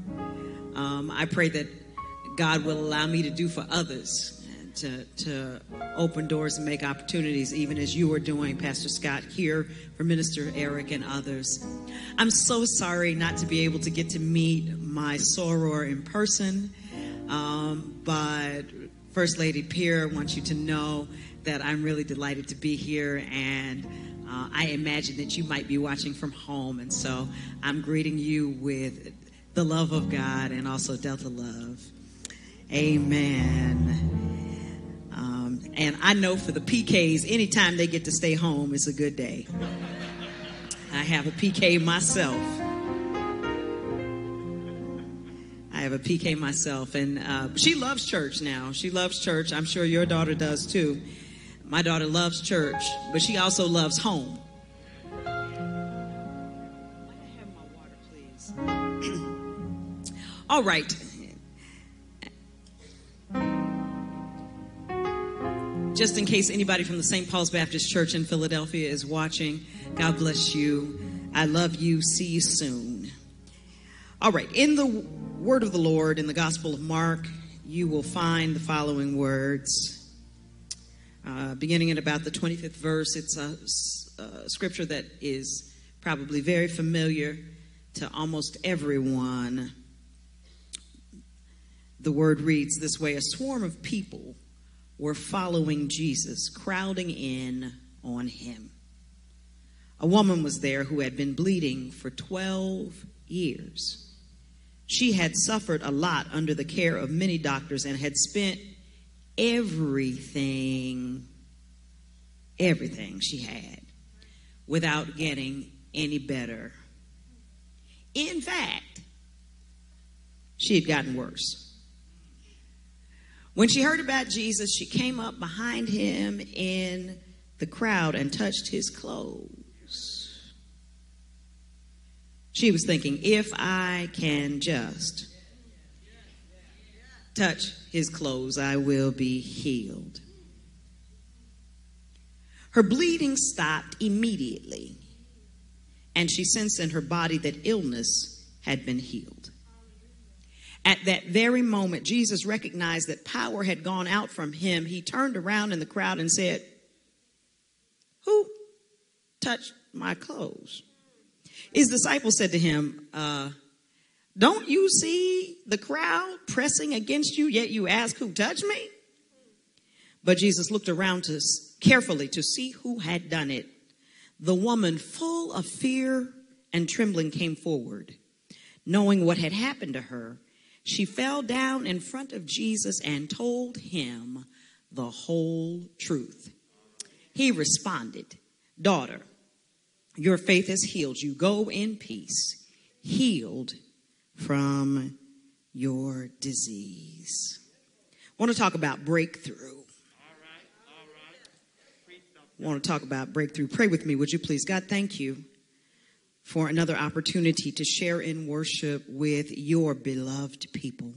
um, I pray that God will allow me to do for others. To, to open doors and make opportunities, even as you are doing, Pastor Scott, here for Minister Eric and others. I'm so sorry not to be able to get to meet my soror in person. Um, but First Lady Pierre wants you to know that I'm really delighted to be here, and uh, I imagine that you might be watching from home, and so I'm greeting you with the love of God and also Delta love. Amen. Um, and I know for the PKs, anytime they get to stay home, it's a good day. I have a PK myself. I have a PK myself, and uh, she loves church now. She loves church. I'm sure your daughter does too. My daughter loves church, but she also loves home. All right. Just in case anybody from the St. Paul's Baptist Church in Philadelphia is watching, God bless you. I love you. See you soon. All right. In the word of the Lord, in the Gospel of Mark, you will find the following words. Uh, beginning at about the 25th verse, it's a, a scripture that is probably very familiar to almost everyone the word reads this way A swarm of people were following Jesus, crowding in on him. A woman was there who had been bleeding for 12 years. She had suffered a lot under the care of many doctors and had spent everything, everything she had without getting any better. In fact, she had gotten worse. When she heard about Jesus, she came up behind him in the crowd and touched his clothes. She was thinking, if I can just touch his clothes, I will be healed. Her bleeding stopped immediately, and she sensed in her body that illness had been healed. At that very moment, Jesus recognized that power had gone out from him. He turned around in the crowd and said, Who touched my clothes? His disciples said to him, uh, Don't you see the crowd pressing against you, yet you ask, Who touched me? But Jesus looked around to, carefully to see who had done it. The woman, full of fear and trembling, came forward. Knowing what had happened to her, she fell down in front of Jesus and told him the whole truth. He responded, Daughter, your faith has healed you. Go in peace, healed from your disease. I want to talk about breakthrough. All right, all right. I want to talk about breakthrough. Pray with me, would you please? God, thank you for another opportunity to share in worship with your beloved people.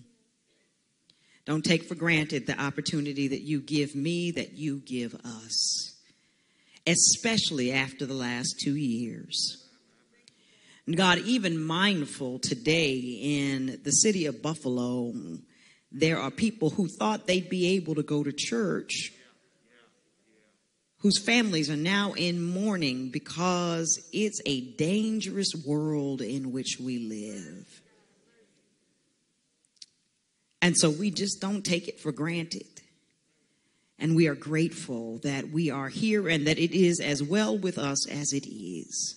Don't take for granted the opportunity that you give me, that you give us, especially after the last two years. And God, even mindful today in the city of Buffalo, there are people who thought they'd be able to go to church whose families are now in mourning because it's a dangerous world in which we live. And so we just don't take it for granted. And we are grateful that we are here and that it is as well with us as it is.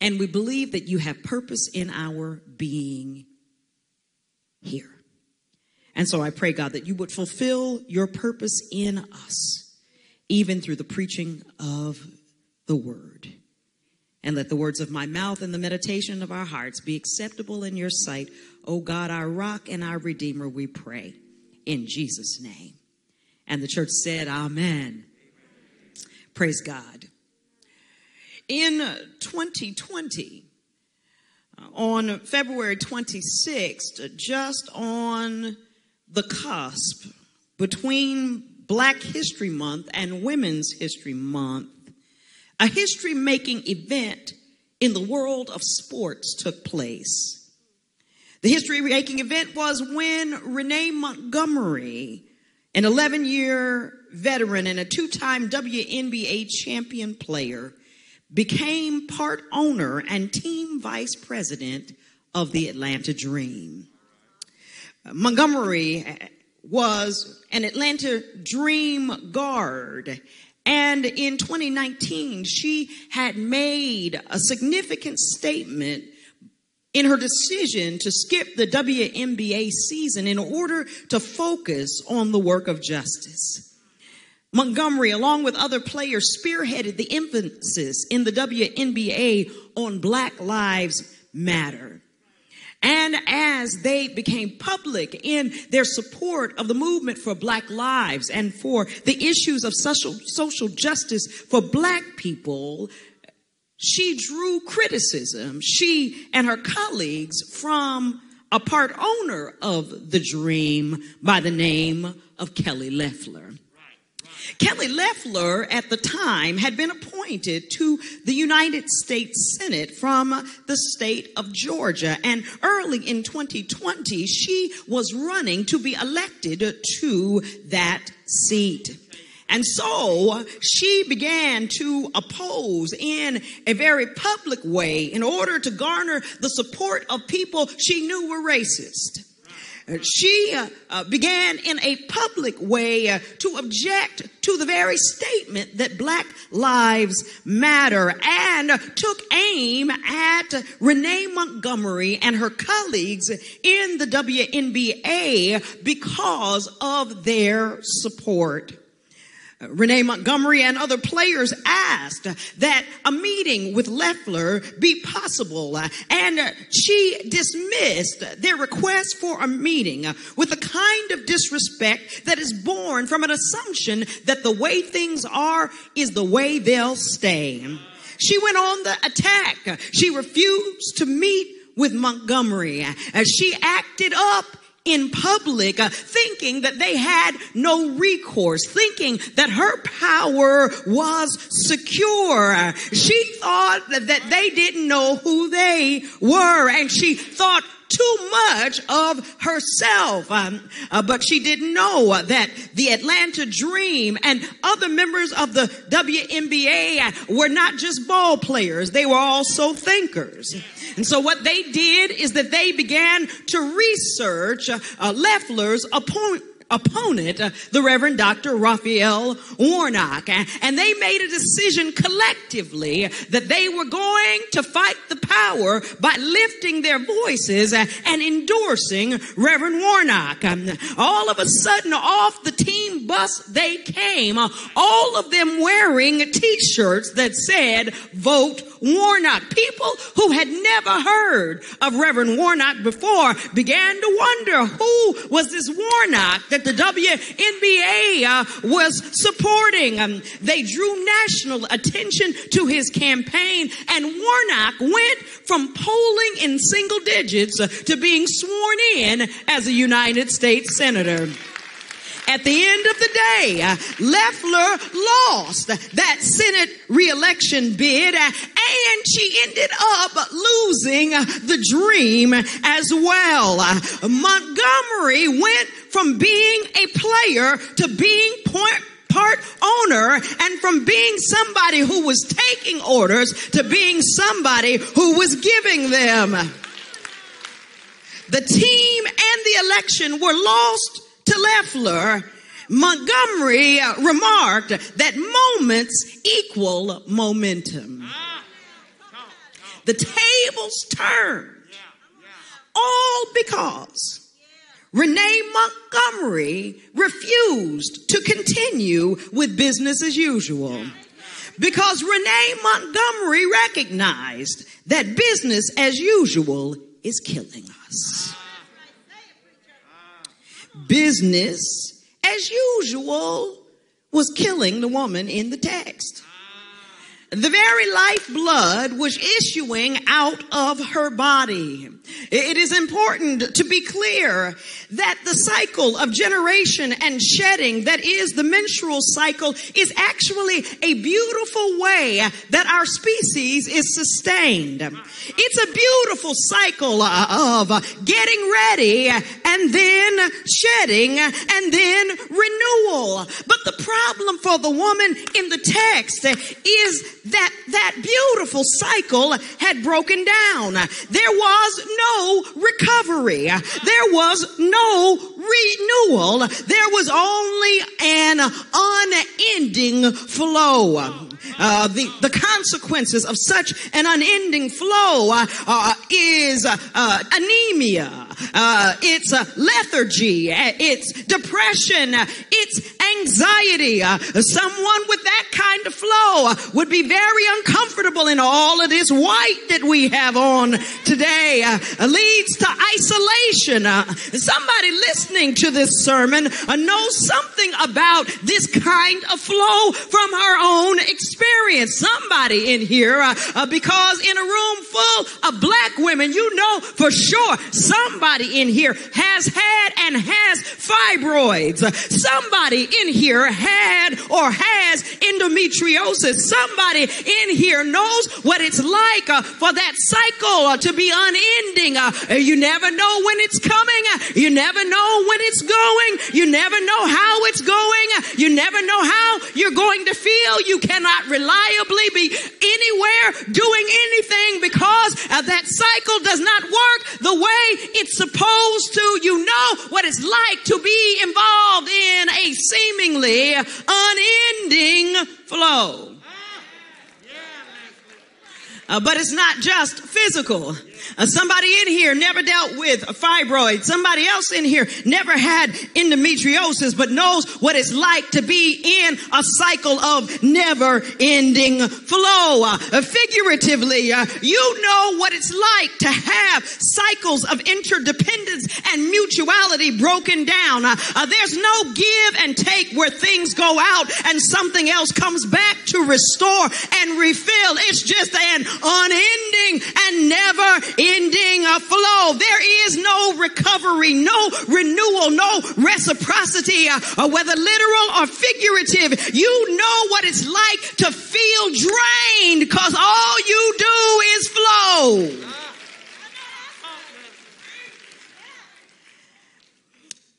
And we believe that you have purpose in our being here. And so I pray, God, that you would fulfill your purpose in us even through the preaching of the word. And let the words of my mouth and the meditation of our hearts be acceptable in your sight, O God, our rock and our redeemer, we pray. In Jesus' name. And the church said, Amen. Praise God. In 2020, uh, on February 26th, just on the cusp between Black History Month and Women's History Month, a history making event in the world of sports took place. The history making event was when Renee Montgomery, an 11 year veteran and a two time WNBA champion player, became part owner and team vice president of the Atlanta Dream. Montgomery eh, was an Atlanta Dream Guard. And in 2019, she had made a significant statement in her decision to skip the WNBA season in order to focus on the work of justice. Montgomery, along with other players, spearheaded the emphasis in the WNBA on Black Lives Matter. And as they became public in their support of the movement for black lives and for the issues of social, social justice for black people, she drew criticism, she and her colleagues, from a part owner of the dream by the name of Kelly Loeffler. Kelly Loeffler at the time had been appointed to the United States Senate from the state of Georgia. And early in 2020, she was running to be elected to that seat. And so she began to oppose in a very public way in order to garner the support of people she knew were racist. She uh, uh, began in a public way uh, to object to the very statement that black lives matter and took aim at Renee Montgomery and her colleagues in the WNBA because of their support. Renee Montgomery and other players asked that a meeting with Loeffler be possible, uh, and she dismissed their request for a meeting with a kind of disrespect that is born from an assumption that the way things are is the way they'll stay. She went on the attack. She refused to meet with Montgomery. She acted up in public, uh, thinking that they had no recourse, thinking that her power was secure. She thought that, they didn't know who they were, and she thought too much of herself. Um, uh, but she didn't know that the Atlanta Dream and other members of the WNBA were not just ball players, they were also thinkers. And so what they did is that they began to research uh, Loeffler's appointment opponent, uh, the Reverend Dr. Raphael Warnock. And they made a decision collectively that they were going to fight the power by lifting their voices uh, and endorsing Reverend Warnock. Um, all of a sudden, off the team bus they came, uh, all of them wearing t-shirts that said, vote Warnock. People who had never heard of Reverend Warnock before began to wonder who was this Warnock that the WNBA uh, was supporting. Um, they drew national attention to his campaign, and Warnock went from polling in single digits to being sworn in as a United States Senator. At the end of the day, uh, Loeffler lost that Senate reelection bid uh, and she ended up losing uh, the dream as well. Uh, Montgomery went from being a player to being point part owner and from being somebody who was taking orders to being somebody who was giving them. The team and the election were lost to Loeffler, Montgomery uh, remarked that moments equal momentum. The tables turned. All because Renee Montgomery refused to continue with business as usual. Because Renee Montgomery recognized that business as usual is killing us business as usual was killing the woman in the text. The very lifeblood was issuing out of her body. It is important to be clear that the cycle of generation and shedding that is the menstrual cycle is actually a beautiful way that our species is sustained. It's a beautiful cycle uh, of getting ready and then shedding and then renewal. But the problem for the woman in the text is that that beautiful cycle had broken down. There was no recovery. There was no renewal. There was only an unending flow. Uh, the, the consequences of such an unending flow uh, uh, is uh, anemia, uh, it's uh, lethargy, uh, it's depression, uh, it's anxiety. someone with that kind of flow would be very uncomfortable in all of this white that we have on today. leads to isolation. somebody listening to this sermon knows something about this kind of flow from her own experience somebody in here uh, uh, because in a room full of black women, you know for sure somebody in here has had and has fibroids. Somebody in here had or has endometriosis. Somebody in here knows what it's like uh, for that cycle uh, to be unending. Uh, you never know when it's coming. You never know when it's going. You never know how it's going. You never know how you're going to feel. You cannot reliably be anywhere doing anything because that cycle does not work the way it's supposed to. You know what it's like to be involved in a seemingly unending flow. Uh, but it's not just physical. Uh, somebody in here never dealt with fibroids. Somebody else in here never had endometriosis, but knows what it's like to be in a cycle of never ending flow. Uh, figuratively, uh, you know what it's like to have cycles of interdependence and mutuality broken down. Uh, uh, there's no give and take where things go out and something else comes back to restore and refill. It's just an unending and never ending a flow. There is no recovery, no renewal, no reciprocity, uh, uh, whether literal or figurative. You know what it's like to feel drained because all you do is flow.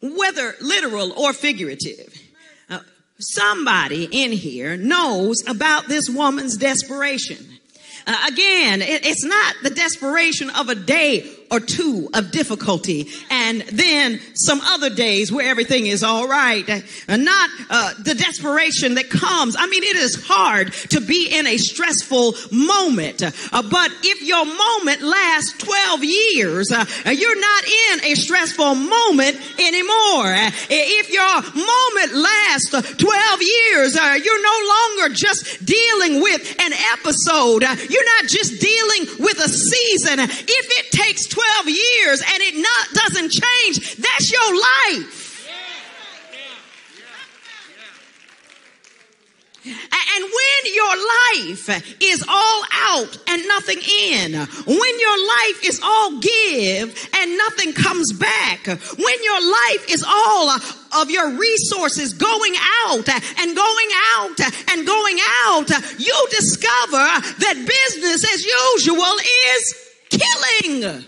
Whether literal or figurative. Uh, somebody in here knows about this woman's desperation. Uh, again, it, it's not the desperation of a day or two of difficulty and then some other days where everything is all right. Uh, not uh, the desperation that comes. I mean, it is hard to be in a stressful moment, uh, but if your moment lasts 12 years, uh, you're not in a stressful moment anymore. Uh, if your moment lasts 12 years, uh, you're no longer just dealing with an episode. you're not just dealing with a season. If it takes 12 12 years and it not doesn't change, that's your life. And when your life is all out and nothing in, when your life is all give and nothing comes back, when your life is all of your resources going out and going out and going out, you discover that business as usual is killing.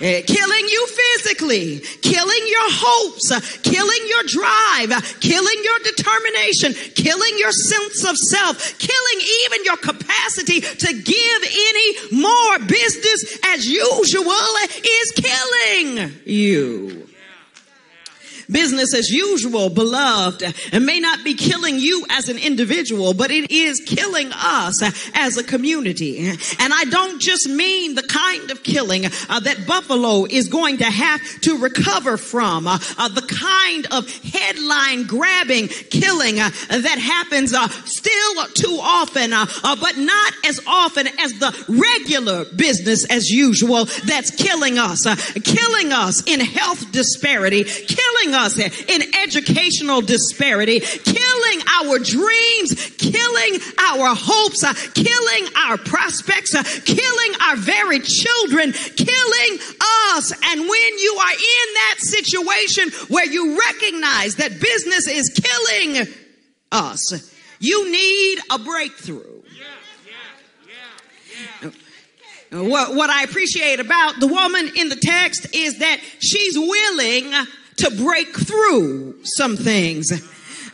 Uh, killing you physically, killing your hopes, killing your drive, killing your determination, killing your sense of self, killing even your capacity to give any more business as usual is killing you. Business as usual, beloved, and may not be killing you as an individual, but it is killing us as a community. And I don't just mean the kind of killing uh, that Buffalo is going to have to recover from, uh, uh, the kind of headline grabbing killing uh, that happens uh, still too often, but not as often as the regular business as usual that's killing us, killing us in health disparity, killing us in educational disparity, killing our dreams, killing our hopes, uh, killing our prospects, uh, killing our very children, killing us. And when you are in that situation where you recognize that business is killing us, you need a breakthrough. What, what I appreciate about the woman in the text is that she's willing to break through some things.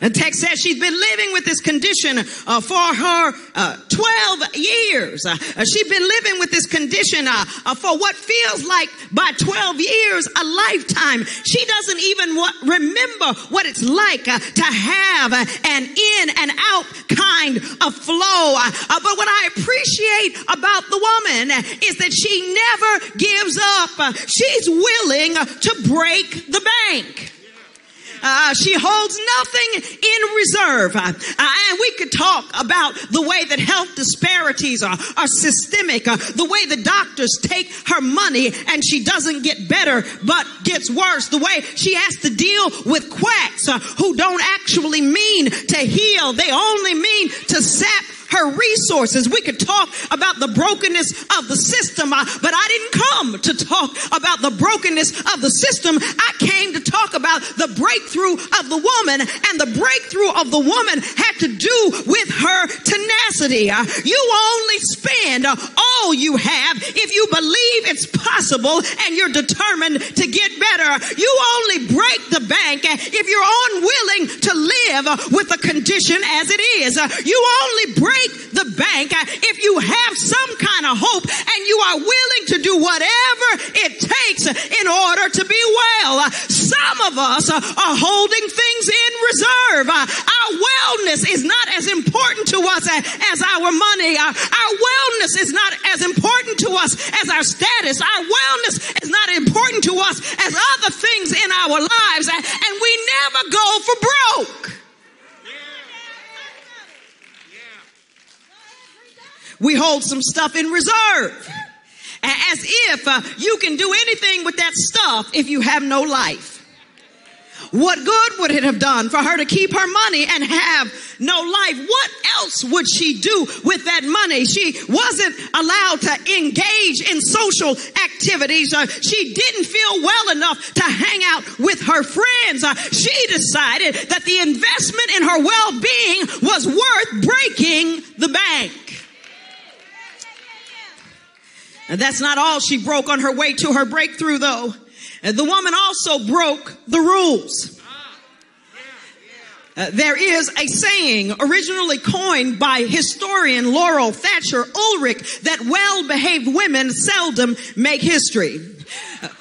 The text says she's been living with this condition uh, for her uh, 12 years. Uh, she's been living with this condition uh, uh, for what feels like by 12 years a lifetime. She doesn't even remember what it's like uh, to have an in and out kind of flow. but what I appreciate about the woman is that she never gives up. she's willing to break the bank. Uh, she holds nothing in reserve. Uh, and we could talk about the way that health disparities are, are systemic, uh, the way the doctors take her money and she doesn't get better but gets worse, the way she has to deal with quacks uh, who don't actually mean to heal, they only mean to sap her resources. We could talk about the brokenness of the system, uh, but I didn't come to talk about the brokenness of the system. I came to talk about the breakthrough of the woman, and the breakthrough of the woman had to do with her tenacity. Uh, you only spend all you have if you believe it's possible and you're determined to get better. You only break the bank if you're unwilling to live with the condition as it is. You only break break the bank uh, if you have some kind of hope and you are willing to do whatever it takes in order to be well. Uh, some of us uh, are holding things in reserve. Our wellness is not as important to us as our money. Our wellness is not as important to us as our status. Our wellness is not important to us as other things in our lives. And we never go for broke. We hold some stuff in reserve. As if uh, you can do anything with that stuff if you have no life. What good would it have done for her to keep her money and have no life? What else would she do with that money? She wasn't allowed to engage in social activities. Uh, she didn't feel well enough to hang out with her friends. Uh, she decided that the investment in her well-being was worth breaking the bank. And that's not all she broke on her way to her breakthrough though. The woman also broke the rules. Uh, there is a saying originally coined by historian Laurel Thatcher Ulrich that well behaved women seldom make history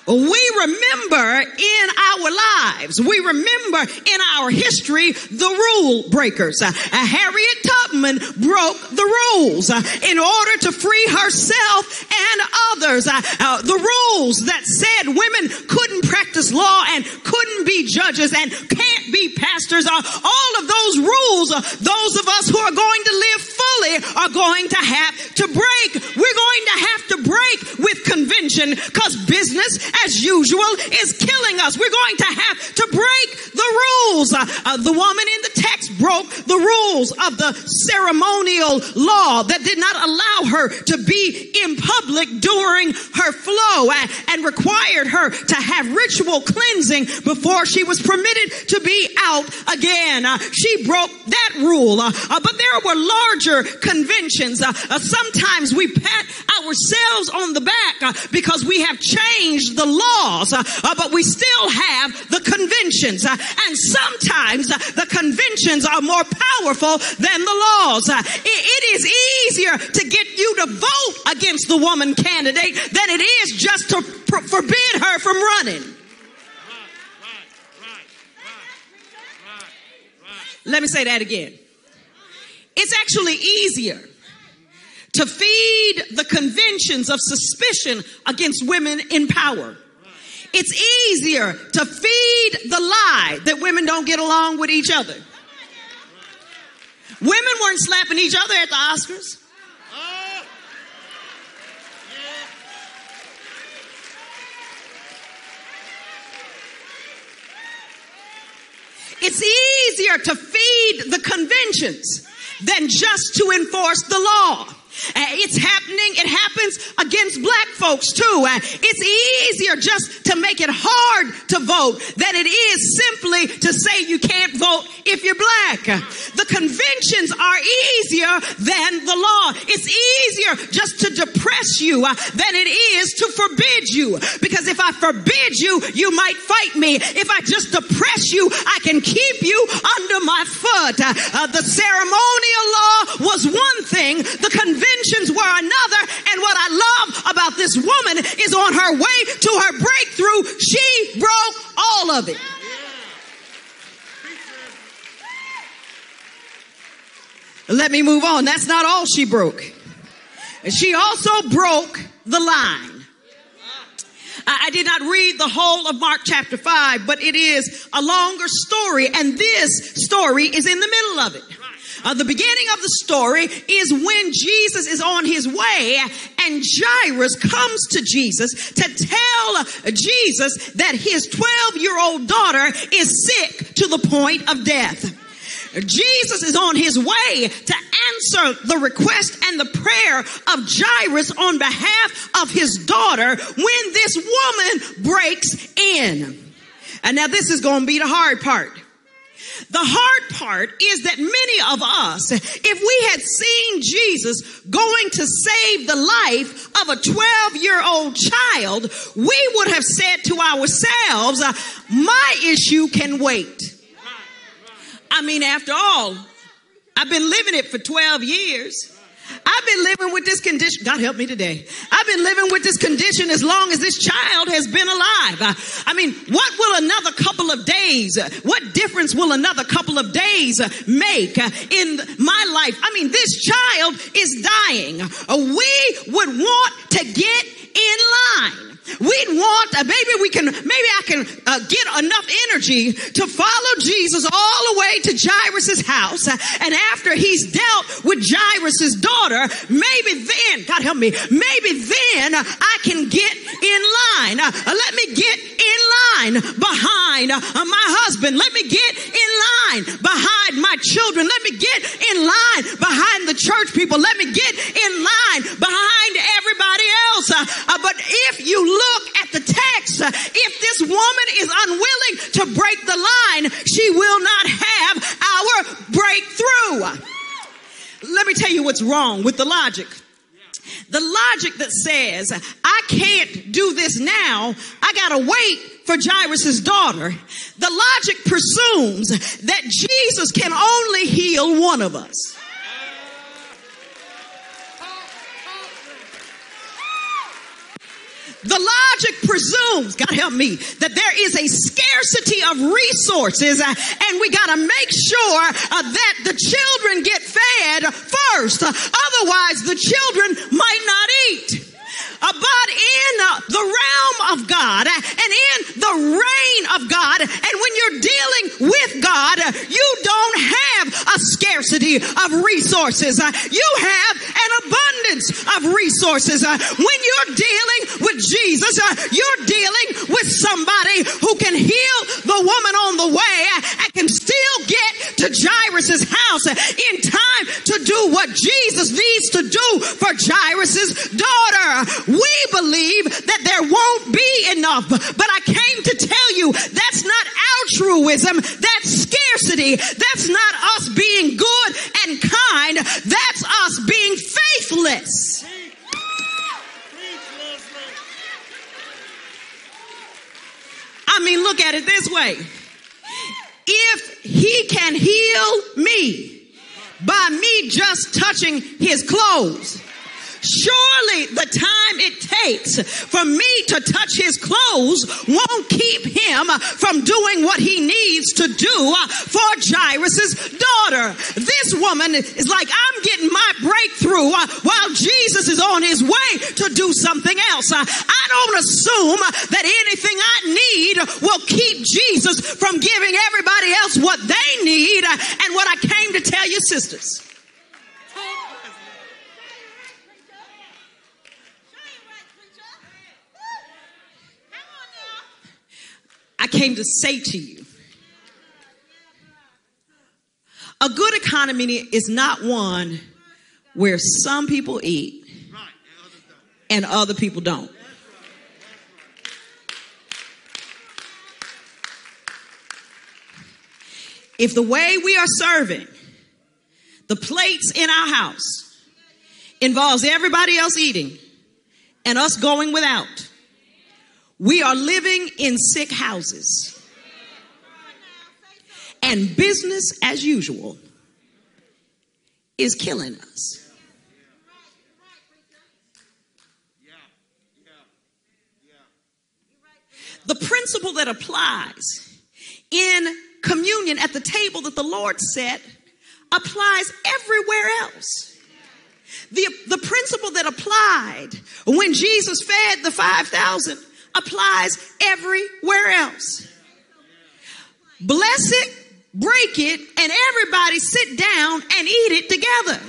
we remember in our lives, we remember in our history the rule breakers. Uh, Harriet Tubman broke the rules uh, in order to free herself and others. Uh, uh, the rules that said women couldn't practice law and couldn't be judges and can't be pastors all of those rules. Uh, those of us who are going to live fully are going to have to break. We're going to have to break with convention because business as usual is killing us. We're going to have to break the rules. Uh, uh, the woman in the text broke the rules of the ceremonial law that did not allow her to be in public during her flow and, uh, and required her to have ritual cleansing before she was permitted to be out again. Uh, she broke that rule. Uh, uh but there were larger conventions. sometimes we pat ourselves on the back because we have changed the laws, uh, uh, but we still have the conventions. Uh, and sometimes the conventions are more powerful than the laws. It, it is easier to get you to vote against the woman candidate than it is just to pr- forbid her from running. Let me say that again. It's actually easier to feed the conventions of suspicion against women in power. It's easier to feed the lie that women don't get along with each other. Women weren't slapping each other at the Oscars. It's easier to feed the conventions than just to enforce the law. It's happening. It happens against black folks too. It's easier just to make it hard to vote than it is simply to say you can't vote if you're black. The conventions are easier than the law. It's easier just to depress you uh, than it is to forbid you. Because if I forbid you, you might fight me. If I just depress you, I can keep you under my foot. Uh, the ceremonial law was one thing, the conventions were another. And what I love about this woman is on her way to her breakthrough, she broke all of it. Let me move on. That's not all she broke. She also broke the line. I did not read the whole of Mark chapter 5, but it is a longer story, and this story is in the middle of it. Uh, the beginning of the story is when Jesus is on his way and Jairus comes to Jesus to tell Jesus that his 12 year old daughter is sick to the point of death. Jesus is on his way to answer the request and the prayer of Jairus on behalf of his daughter when this woman breaks in. And now this is going to be the hard part. The hard part is that many of us, if we had seen Jesus going to save the life of a 12 year old child, we would have said to ourselves, uh, my issue can wait. I mean, after all, I've been living it for 12 years. I've been living with this condition. God help me today. I've been living with this condition as long as this child has been alive. I mean, what will another couple of days, what difference will another couple of days make in my life? I mean, this child is dying. We would want to get in line. We'd want, uh, maybe we can, maybe I can uh, get enough energy to follow Jesus all the way to Jairus' house. And after he's dealt with Jairus' daughter, maybe then, God help me, maybe then I can get in line. Uh, let me get in line behind uh, my husband. Let me get in line behind my children. Let me get in line behind the church people. Let me get in line behind everybody else. But if you look at the text, if this woman is unwilling to break the line, she will not have our breakthrough. Let me tell you what's wrong with the logic. The logic that says, I can't do this now, I gotta wait for Jairus' daughter. The logic presumes that Jesus can only heal one of us. The logic presumes, God help me, that there is a scarcity of resources uh, and we got to make sure uh, that the children get fed first. Otherwise, the children might not eat. But in the realm of God and in the reign of God, and when you're dealing with God, you don't have a scarcity of resources. You have an abundance of resources. When you're dealing with Jesus, you're dealing with somebody who can heal the woman on the way and can still get to Jairus' house in time to do what Jesus needs to do for Jairus' daughter. We believe that there won't be enough, but I came to tell you that's not altruism, that's scarcity. That's not us being good and kind, that's us being faithless. I mean, look at it this way. If he can heal me by me just touching his clothes, Surely the time it takes for me to touch his clothes won't keep him from doing what he needs to do uh, for Jairus' daughter. This woman is like, I'm getting my breakthrough uh, while Jesus is on his way to do something else. Uh, I don't assume that anything I need will keep Jesus from giving everybody else what they need and what I came to tell you, sisters. Came to say to you a good economy is not one where some people eat and other people don't. If the way we are serving the plates in our house involves everybody else eating and us going without, we are living in sick houses. and business as usual is killing us. The principle that applies in communion at the table that the Lord set applies everywhere else. The, the principle that applied when Jesus fed the 5,000 applies everywhere else. Bless it, break it, and everybody sit down and eat it together.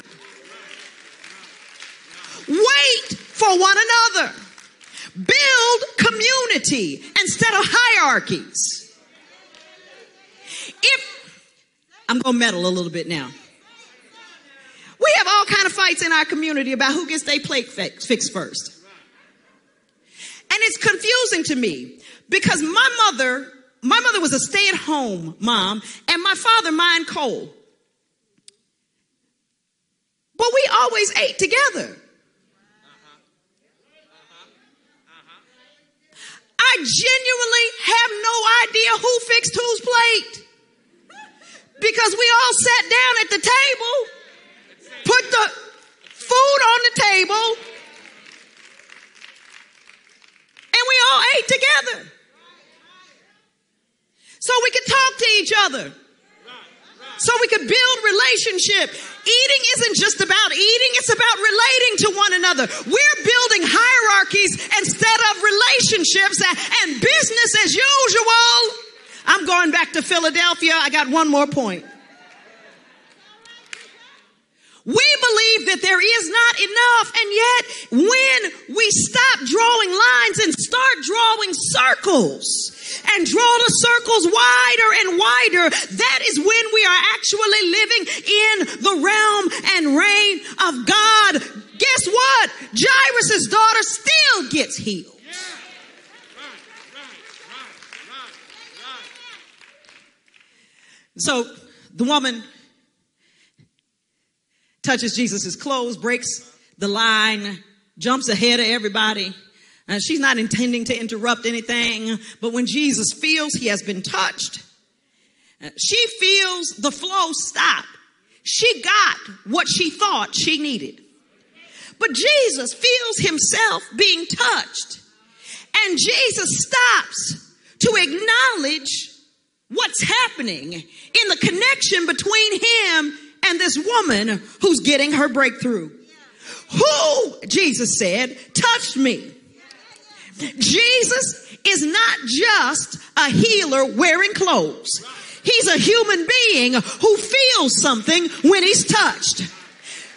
Wait for one another. Build community instead of hierarchies. If I'm going to meddle a little bit now. We have all kind of fights in our community about who gets their plate fixed first. And it's confusing to me because my mother, my mother was a stay-at-home mom and my father mined coal. But we always ate together. I genuinely have no idea who fixed whose plate. Because we all sat down at the table, put the food on the table, and we all ate together. So we could talk to each other. So we could build relationship. Eating isn't just about eating, it's about relating to one another. We're building hierarchies instead of relationships and business as usual. I'm going back to Philadelphia. I got one more point. We believe that there is not enough, and yet when we stop drawing lines and start drawing circles and draw the circles wider and wider, that is when we are actually living in the realm and reign of God. Guess what? Jairus' daughter still gets healed. So the woman touches Jesus' clothes, breaks the line, jumps ahead of everybody. Uh, she's not intending to interrupt anything, but when Jesus feels he has been touched, uh, she feels the flow stop. She got what she thought she needed. But Jesus feels himself being touched. And Jesus stops to acknowledge what's happening in the connection between him and this woman who's getting her breakthrough. Who, Jesus said, touched me? Jesus is not just a healer wearing clothes. He's a human being who feels something when he's touched.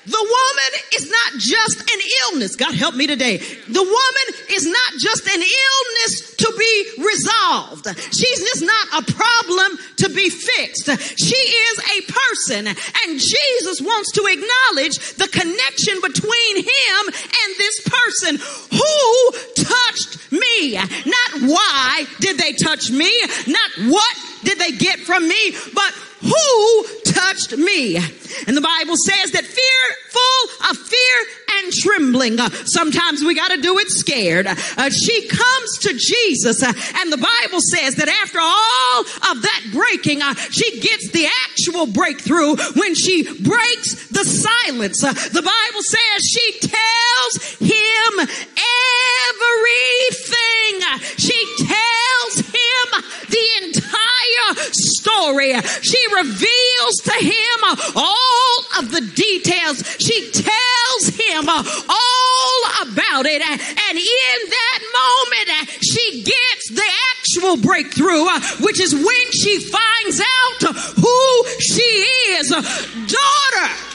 The woman is not just an illness. God help me today. The woman is not just an illness to be resolved. She's just not a problem to be fixed. She is a person and Jesus wants to acknowledge the connection between him and this person who touched me. Not why did they touch me? Not what did they get from me? But who touched me? And the Bible says that fearful of fear and trembling. Uh, sometimes we got to do it scared. Uh, she comes to Jesus, uh, and the Bible says that after all of that breaking, uh, she gets the actual breakthrough when she breaks the silence. Uh, the Bible says she tells him everything. She tells him the entire story. She reveals to him all of the details. She tells him all about it. And in that moment, she gets the actual breakthrough, which is when she finds out who she is. Daughter.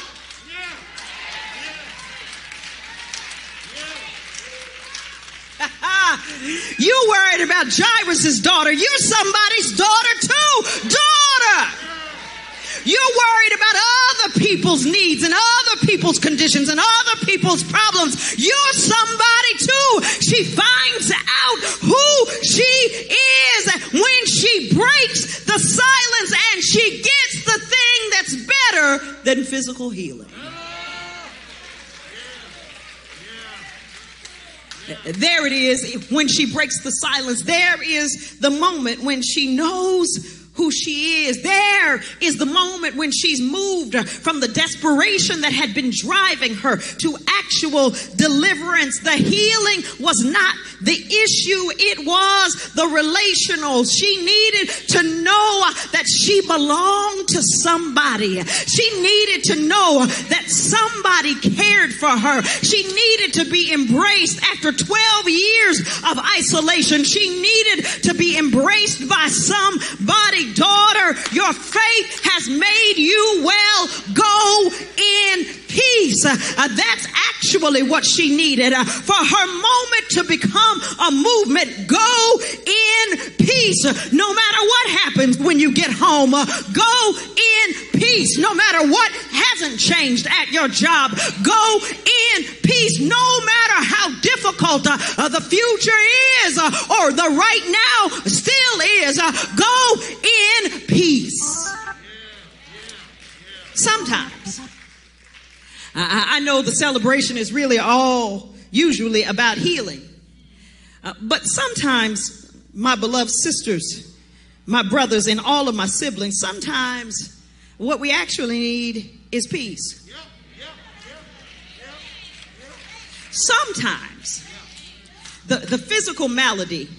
you worried about Jairus' daughter. You're somebody's daughter too. Daughter. You're worried about other people's needs and other people's conditions and other people's problems. You're somebody too. She finds out who she is when she breaks the silence and she gets the thing that's better than physical healing. There it is when she breaks the silence. There is the moment when she knows who she is. There is the moment when she's moved from the desperation that had been driving her to actual deliverance. The healing was not the issue, it was the relational. She needed to know that she belonged to somebody. She needed to know that somebody cared for her. She needed to be embraced after 12 years of isolation. She needed to be embraced by somebody. Daughter, your faith has made you well. Go in peace. Uh, that's actually what she needed uh, for her moment to become a movement. Go in peace. No matter what happens when you get home, uh, go in peace. No matter what hasn't changed at your job, go in peace. No matter how difficult uh, uh, the future is uh, or the right now still is, go in peace. Sometimes. I, I know the celebration is really all usually about healing. Uh, but sometimes, my beloved sisters, my brothers, and all of my siblings, sometimes what we actually need is peace. Sometimes the, the physical malady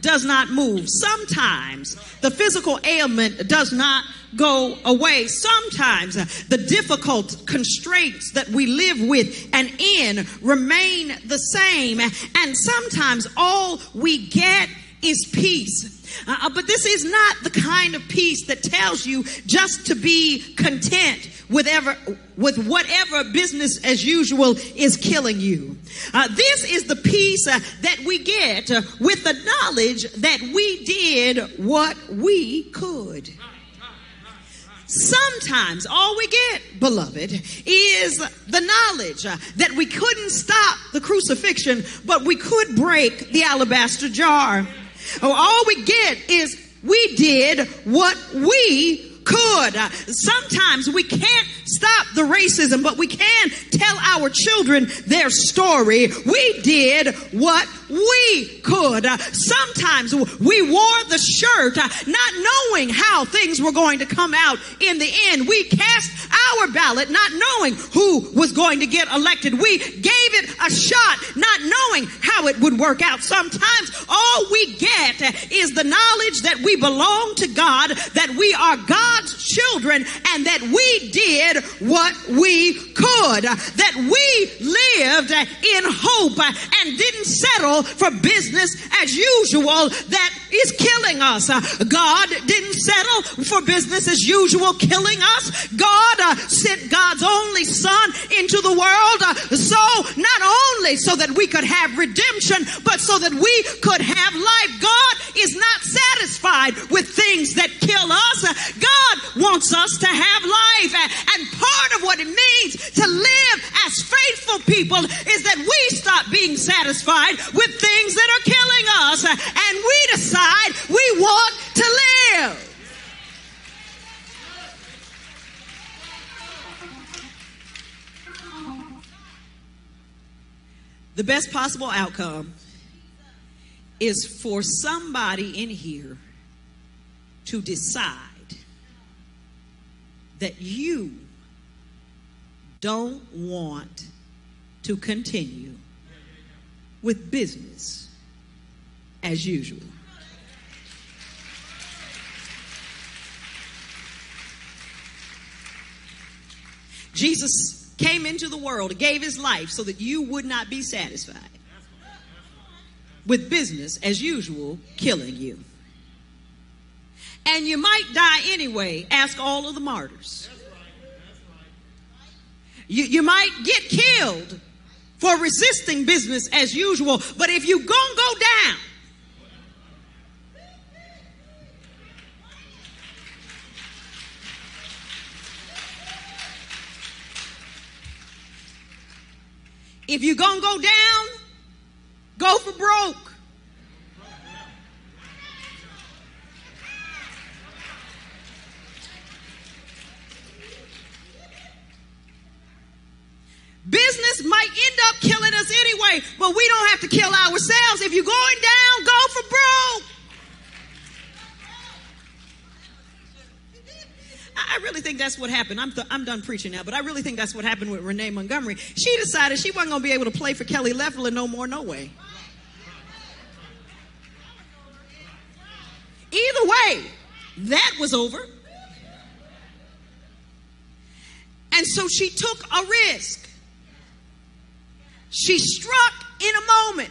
does not move. Sometimes the physical ailment does not go away. Sometimes the difficult constraints that we live with and in remain the same. And sometimes all we get is peace. Uh, uh, but this is not the kind of peace that tells you just to be content with ever with whatever business as usual is killing you. Uh, this is the peace uh, that we get uh, with the knowledge that we did what we could. Sometimes all we get, beloved, is the knowledge uh, that we couldn't stop the crucifixion, but we could break the alabaster jar. All we get is we did what we could. Sometimes we can't stop the racism, but we can tell our children their story. We did what we could. Uh, sometimes we wore the shirt uh, not knowing how things were going to come out in the end. We cast our ballot not knowing who was going to get elected. We gave it a shot not knowing how it would work out. Sometimes all we get is the knowledge that we belong to God, that we are God's children, and that we did what we could, that we lived in hope and didn't settle for business as usual that is killing us. God didn't settle for business as usual killing us. God uh, sent God's only son into the world uh, so not only so that we could have redemption, but so that we could have life. God is not satisfied with things that kill us. God wants us to have life. And part of what it means to live as faithful people is that we stop being satisfied with things that are killing us and we decide we want to live. The best possible outcome is for somebody in here to decide that you don't want to continue with business as usual. Jesus came into the world, gave his life so that you would not be satisfied with business as usual killing you. And you might die anyway. Ask all of the martyrs. You, you might get killed for resisting business as usual, but if you gonna go down, if you're gonna go down, go for broke. Business might end up killing us anyway, but we don't have to kill ourselves. If you're going down, go for broke. I, really think that's what happened. I'm, th- I'm done preaching now, but I really think that's what happened with Renee Montgomery. She decided she wasn't going to be able to play for Kelly Loeffler no more, no way. Either way, that was over. And so she took a risk. She struck in a moment.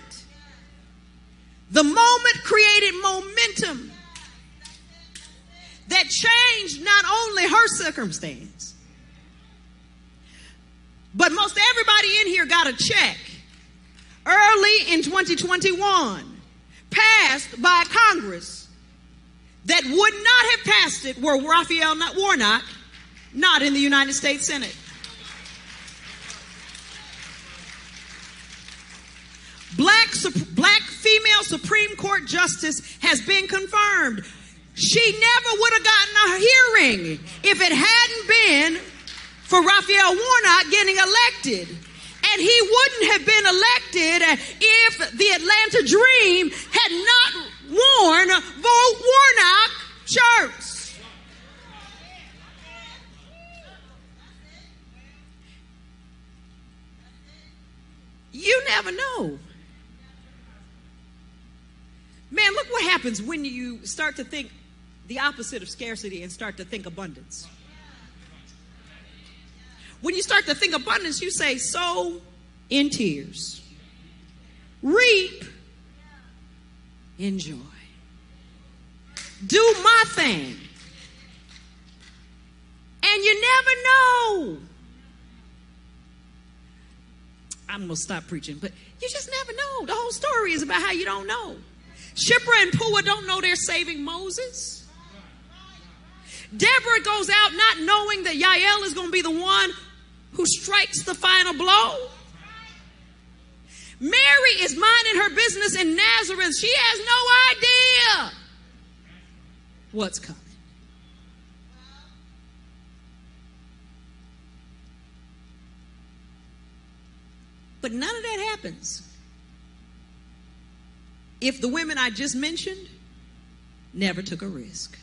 The moment created momentum that changed not only her circumstance, but most everybody in here got a check early in 2021 passed by Congress that would not have passed it were Raphael Warnock not in the United States Senate. Black, black female Supreme Court justice has been confirmed. She never would have gotten a hearing if it hadn't been for Raphael Warnock getting elected. And he wouldn't have been elected if the Atlanta Dream had not worn Vote Warnock shirts. You never know. Man, look what happens when you start to think the opposite of scarcity and start to think abundance. When you start to think abundance, you say, sow in tears, reap in joy, do my thing. And you never know. I'm going to stop preaching, but you just never know. The whole story is about how you don't know. Shiphrah and Puah don't know they're saving Moses. Deborah goes out not knowing that Yael is going to be the one who strikes the final blow. Mary is minding her business in Nazareth. She has no idea what's coming. But none of that happens if the women I just mentioned never took a risk.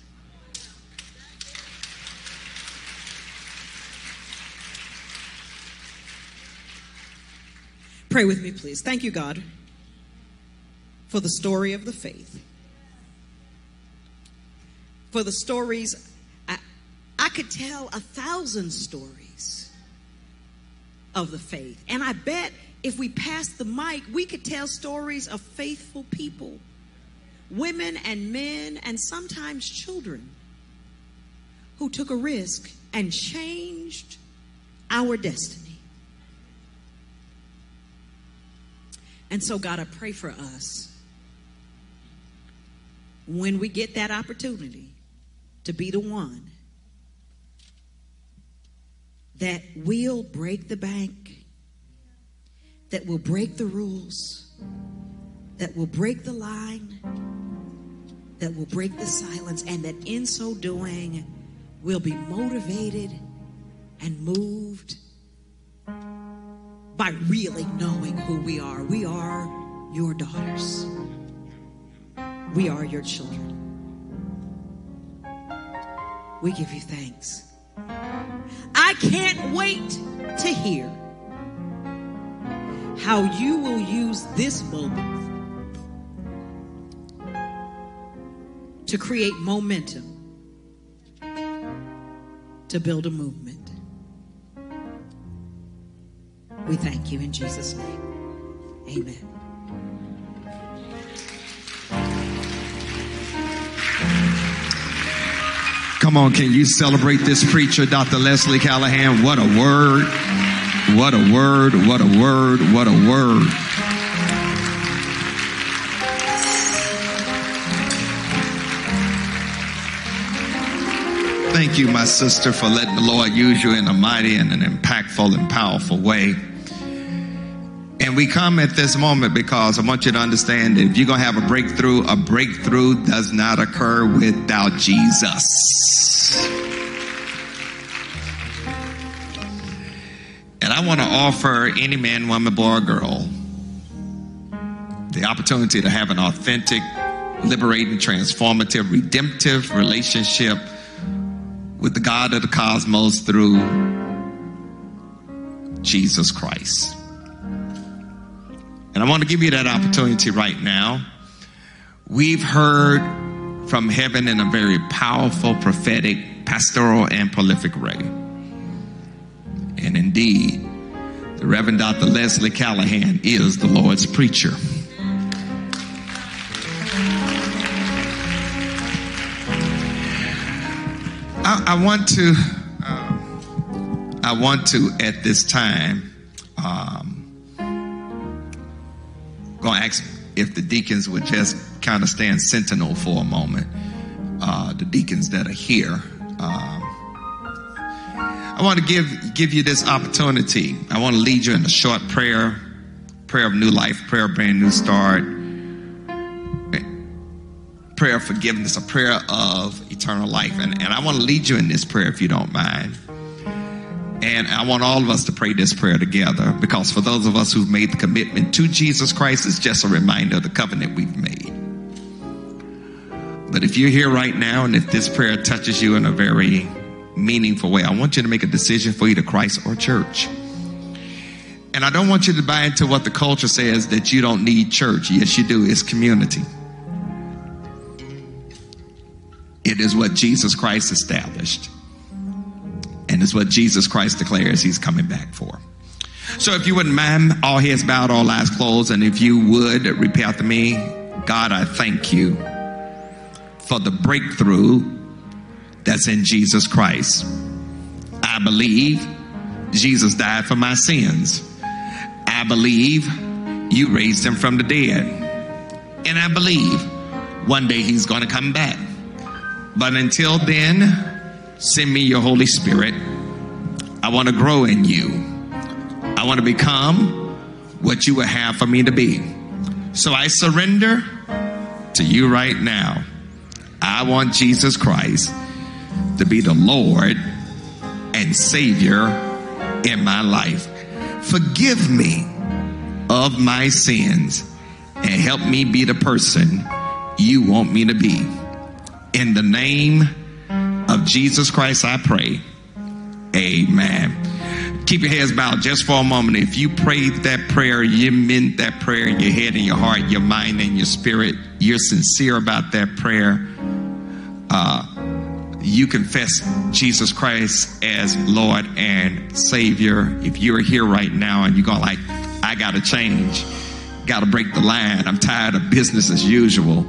Pray with me, please. Thank you, God, for the story of the faith. For the stories, I, I could tell a thousand stories of the faith. And I bet if we passed the mic, we could tell stories of faithful people, women and men, and sometimes children who took a risk and changed our destiny. And so, God, I pray for us when we get that opportunity to be the one that will break the bank, that will break the rules, that will break the line, that will break the silence, and that in so doing will be motivated and moved by really knowing who we are. We are your daughters, we are your children. We give you thanks. I can't wait to hear how you will use this moment to create momentum to build a movement. We thank you in Jesus' name. Amen. Come on, can you celebrate this preacher, Dr. Leslie Callahan? What a word! What a word! What a word! What a word! Thank you, my sister, for letting the Lord use you in a mighty and an impactful and powerful way. And we come at this moment because I want you to understand that if you're going to have a breakthrough, a breakthrough does not occur without Jesus. Want to offer any man, woman, boy, or girl the opportunity to have an authentic, liberating, transformative, redemptive relationship with the God of the cosmos through Jesus Christ. And I want to give you that opportunity right now. We've heard from heaven in a very powerful, prophetic, pastoral, and prolific way. And indeed, the Reverend Dr. Leslie Callahan is the Lord's preacher. I, I want to, um, I want to at this time, um, going to ask if the deacons would just kind of stand sentinel for a moment. Uh, the deacons that are here. Um, I want to give give you this opportunity. I want to lead you in a short prayer, prayer of new life, prayer of brand new start, prayer of forgiveness, a prayer of eternal life. And, and I want to lead you in this prayer if you don't mind. And I want all of us to pray this prayer together because for those of us who've made the commitment to Jesus Christ, it's just a reminder of the covenant we've made. But if you're here right now and if this prayer touches you in a very meaningful way, I want you to make a decision for either Christ or church. And I don't want you to buy into what the culture says that you don't need church. Yes, you do. It's community. It is what Jesus Christ established. And it's what Jesus Christ declares he's coming back for. So if you wouldn't mind, all heads bowed, all eyes closed, and if you would repeat after me, God, I thank you for the breakthrough that's in Jesus Christ. I believe Jesus died for my sins. I believe you raised him from the dead. And I believe one day he's going to come back. But until then, send me your Holy Spirit. I want to grow in you. I want to become what you would have for me to be. So I surrender to you right now. I want Jesus Christ to be the Lord and Savior in my life. Forgive me of my sins and help me be the person you want me to be. In the name of Jesus Christ, I pray. Amen. Keep your heads bowed just for a moment. If you prayed that prayer, you meant that prayer in your head and your heart, your mind and your spirit, you're sincere about that prayer. Uh, you confess Jesus Christ as Lord and Savior. If you're here right now and you're going like, I got to change, got to break the line. I'm tired of business as usual.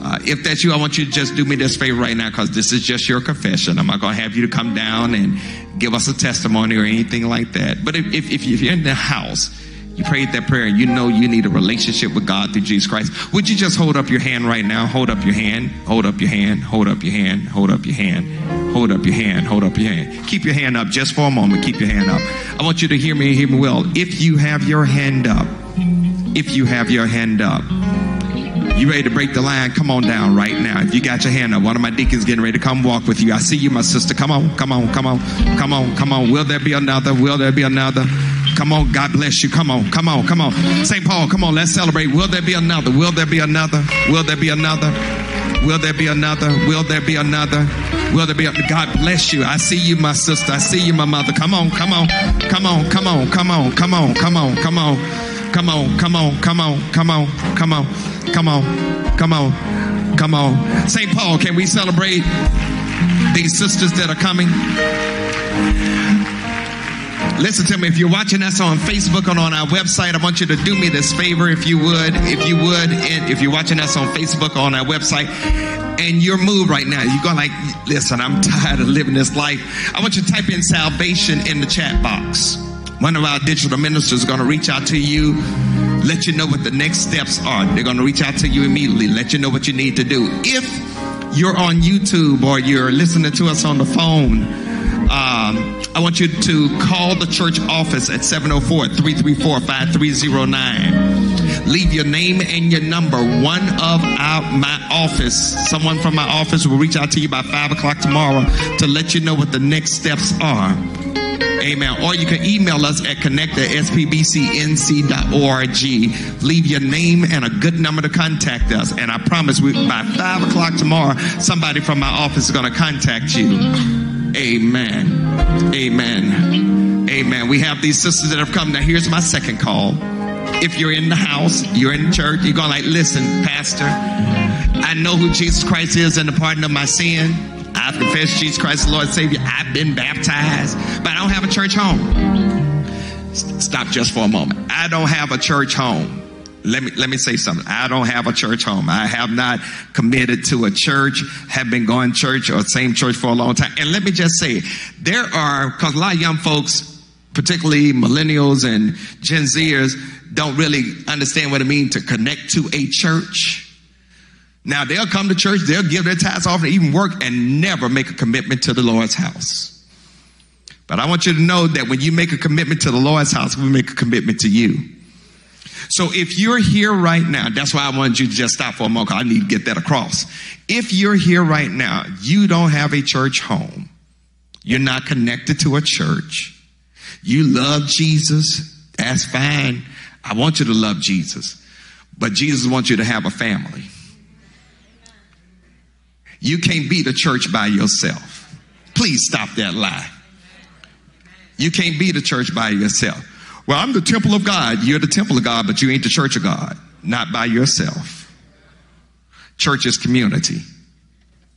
Uh, if that's you, I want you to just do me this favor right now because this is just your confession. I'm not going to have you to come down and give us a testimony or anything like that. But if, if, if you're in the house, you prayed that prayer and you know you need a relationship with God through Jesus Christ, would you just hold up your hand right now? Hold up your hand, hold up your hand, hold up your hand, hold up your hand, hold up your hand, hold up your hand. Keep your hand up just for a moment. Keep your hand up. I want you to hear me, hear me well. If you have your hand up, if you have your hand up, you ready to break the line? Come on down right now. If you got your hand up, one of my deacons getting ready to come walk with you. I see you, my sister. Come on, come on, come on, come on, come on. Will there be another? Will there be another? Come on, God bless you. Come on, come on, come on. St. Paul, come on, let's celebrate. Will there be another? Will there be another? Will there be another? Will there be another? Will there be another? Will there be a, God bless you. I see you, my sister. I see you, my mother. Come on, come on, come on, come on, come on, come on, come on, come on, come on, come on, come on, come on, come on, come on, come on, come on. St. Paul, can we celebrate these sisters that are coming? Listen to me. If you're watching us on Facebook and on our website, I want you to do me this favor, if you would, if you would, and if you're watching us on Facebook or on our website, and you're moved right now, you're going like, listen, I'm tired of living this life. I want you to type in salvation in the chat box. One of our digital ministers is going to reach out to you, let you know what the next steps are. They're going to reach out to you immediately, let you know what you need to do. If you're on YouTube or you're listening to us on the phone, um, I want you to call the church office at 704 334 5309. Leave your name and your number. One of our, my office, someone from my office will reach out to you by 5 o'clock tomorrow to let you know what the next steps are. Amen. Or you can email us at connect at spbcnc.org. Leave your name and a good number to contact us. And I promise we, by 5 o'clock tomorrow, somebody from my office is going to contact you. Amen. Amen. Amen. We have these sisters that have come. Now, here's my second call. If you're in the house, you're in church, you're going like, listen, Pastor, I know who Jesus Christ is and the pardon of my sin. I've confessed Jesus Christ, the Lord Savior. I've been baptized, but I don't have a church home. Stop just for a moment. I don't have a church home. Let me let me say something. I don't have a church home. I have not committed to a church, have been going church or same church for a long time. And let me just say, there are because a lot of young folks, particularly millennials and Gen Zers, don't really understand what it means to connect to a church. Now they'll come to church, they'll give their tithes off, and even work, and never make a commitment to the Lord's house. But I want you to know that when you make a commitment to the Lord's house, we make a commitment to you. So if you're here right now, that's why I wanted you to just stop for a moment. I need to get that across. If you're here right now, you don't have a church home. You're not connected to a church. You love Jesus. That's fine. I want you to love Jesus. But Jesus wants you to have a family. You can't be the church by yourself. Please stop that lie. You can't be the church by yourself. Well, I'm the temple of God. You're the temple of God, but you ain't the church of God. Not by yourself. Church is community.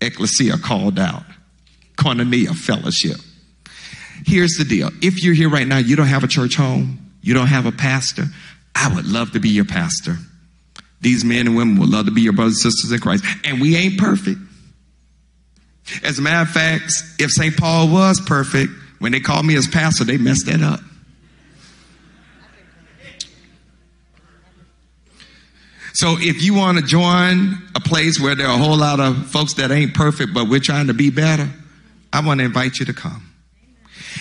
Ecclesia called out. Koinonia fellowship. Here's the deal. If you're here right now, you don't have a church home, you don't have a pastor, I would love to be your pastor. These men and women would love to be your brothers and sisters in Christ. And we ain't perfect. As a matter of fact, if St. Paul was perfect, when they called me as pastor, they messed that up. So if you want to join a place where there are a whole lot of folks that ain't perfect, but we're trying to be better, I want to invite you to come.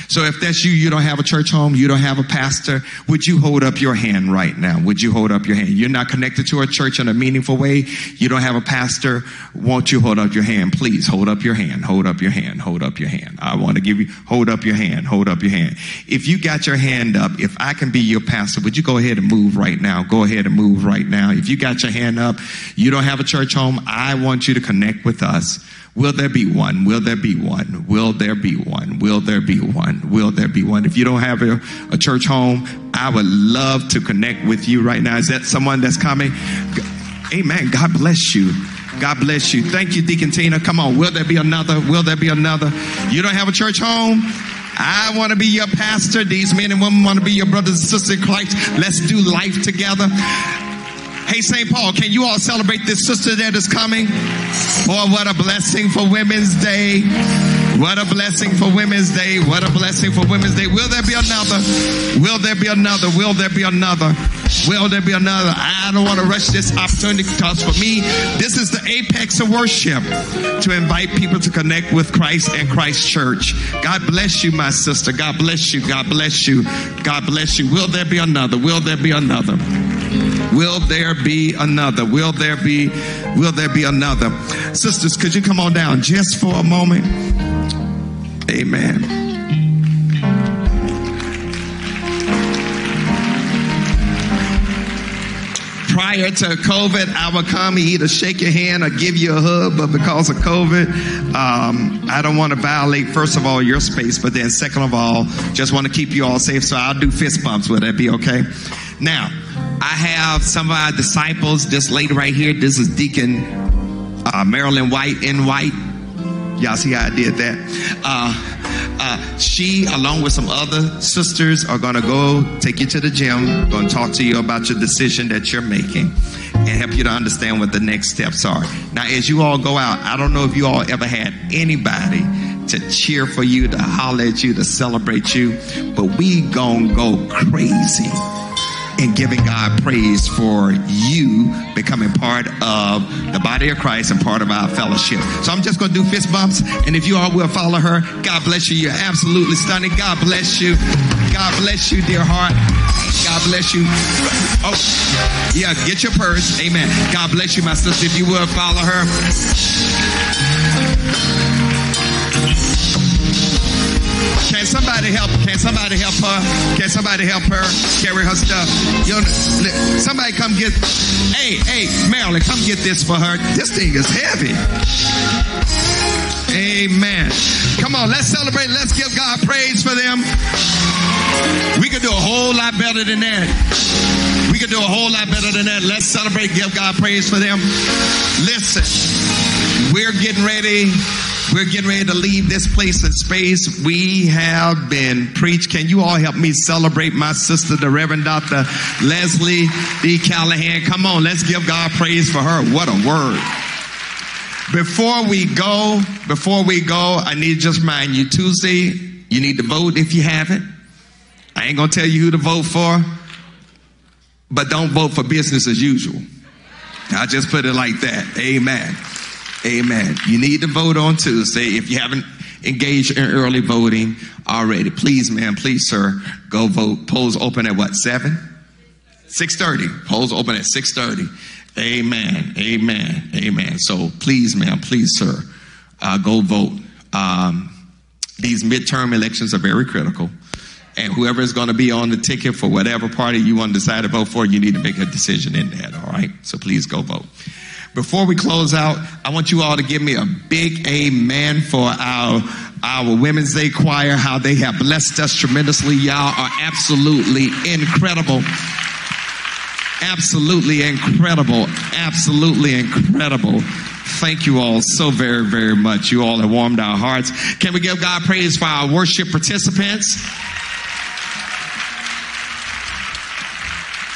So if that's you, you don't have a church home, you don't have a pastor, would you hold up your hand right now? Would you hold up your hand? You're not connected to a church in a meaningful way. You don't have a pastor. Won't you hold up your hand? Please hold up your hand. Hold up your hand. Hold up your hand. I want to give you, hold up your hand. Hold up your hand. If you got your hand up, if I can be your pastor, would you go ahead and move right now? Go ahead and move right now. If you got your hand up, you don't have a church home, I want you to connect with us. Will there be one? Will there be one? Will there be one? Will there be one? Will there be one? If you don't have a, a church home, I would love to connect with you right now. Is that someone that's coming? Amen. God bless you. God bless you. Thank you, Deacon Tina. Come on. Will there be another? Will there be another? You don't have a church home? I want to be your pastor. These men and women want to be your brothers and sisters in Christ. Let's do life together. Hey, St. Paul, can you all celebrate this sister that is coming? Oh, what a blessing for Women's Day. What a blessing for Women's Day. What a blessing for Women's Day. Will there be another? Will there be another? Will there be another? Will there be another? I don't want to rush this opportunity because for me, this is the apex of worship to invite people to connect with Christ and Christ Church. God bless you, my sister. God bless you. God bless you. God bless you. Will there be another? Will there be another? Will there be another? Will there be will there be another? Sisters, could you come on down just for a moment? Amen. prior to COVID, I would come and either shake your hand or give you a hug, but because of COVID, um, I don't want to violate, first of all, your space, but then second of all, just want to keep you all safe, so I'll do fist bumps. Would that be okay? Now, I have some of our disciples, this lady right here, this is Deacon uh, Marilyn White in White. Y'all see how I did that? Uh, uh, she, along with some other sisters, are going to go take you to the gym, going to talk to you about your decision that you're making and help you to understand what the next steps are. Now, as you all go out, I don't know if you all ever had anybody to cheer for you, to holler at you, to celebrate you, but we gonna go crazy in giving God praise for you becoming part of the body of Christ and part of our fellowship. So I'm just going to do fist bumps. And if you all will follow her, God bless you. You're absolutely stunning. God bless you. God bless you, dear heart. God bless you. Oh, yeah, get your purse. Amen. God bless you, my sister. If you will follow her. Can somebody help? Can somebody help her? Can somebody help her carry her stuff? Know, somebody come get. Hey, hey, Marilyn, come get this for her. This thing is heavy. Amen. Come on, let's celebrate. Let's give God praise for them. We could do a whole lot better than that. We could do a whole lot better than that. Let's celebrate, give God praise for them. Listen, we're getting ready. We're getting ready to leave this place in space. We have been preached. Can you all help me celebrate my sister, the Reverend Dr. Leslie D. Callahan? Come on, let's give God praise for her. What a word. Before we go, before we go, I need to just remind you Tuesday, you need to vote if you haven't. I ain't gonna tell you who to vote for, but don't vote for business as usual. I just put it like that. Amen. Amen. You need to vote on Tuesday. If you haven't engaged in early voting already, please, ma'am, please, sir, go vote. Polls open at what? Seven? Six thirty. Polls open at six thirty. Amen. Amen. Amen. So please, ma'am, please, sir, uh, go vote. Um, these midterm elections are very critical. And whoever is going to be on the ticket for whatever party you want to decide to vote for, you need to make a decision in that, all right? So please go vote. Before we close out, I want you all to give me a big amen for our our Women's Day choir, how they have blessed us tremendously. Y'all are absolutely incredible. Absolutely incredible. Absolutely incredible. Thank you all so very, very much. You all have warmed our hearts. Can we give God praise for our worship participants?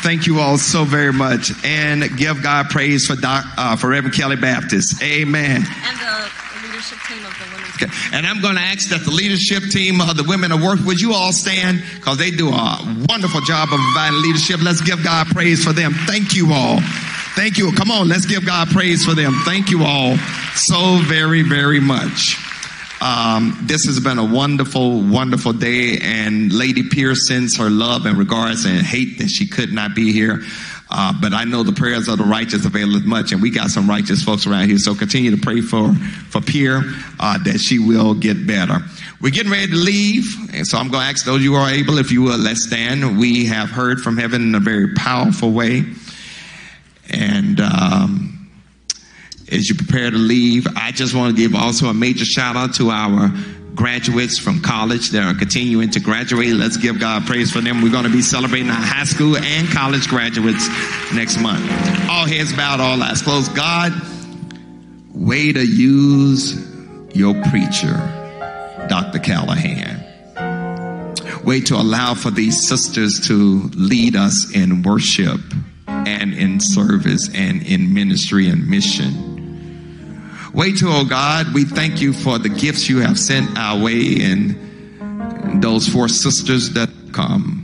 Thank you all so very much. And give God praise for, Doc, uh, for Reverend Kelly Baptist. Amen. And the leadership team of the women's Okay. And I'm going to ask that the leadership team of the women of work, would you all stand? Because they do a wonderful job of providing leadership. Let's give God praise for them. Thank you all. Thank you. Come on, let's give God praise for them. Thank you all so very, very much. Um, this has been a wonderful, wonderful day, and Lady Pierce sends her love and regards and hate that she could not be here. Uh, but I know the prayers of the righteous availeth much, and we got some righteous folks around here. So continue to pray for for Pierre uh, that she will get better. We're getting ready to leave, and so I'm going to ask those you are able, if you will, let's stand. We have heard from heaven in a very powerful way, and. Um, as you prepare to leave, I just want to give also a major shout out to our graduates from college that are continuing to graduate. Let's give God praise for them. We're going to be celebrating our high school and college graduates next month. All heads bowed, all eyes closed. God, way to use your preacher, Dr. Callahan. Way to allow for these sisters to lead us in worship and in service and in ministry and mission. Way to, oh God, we thank you for the gifts you have sent our way and those four sisters that come.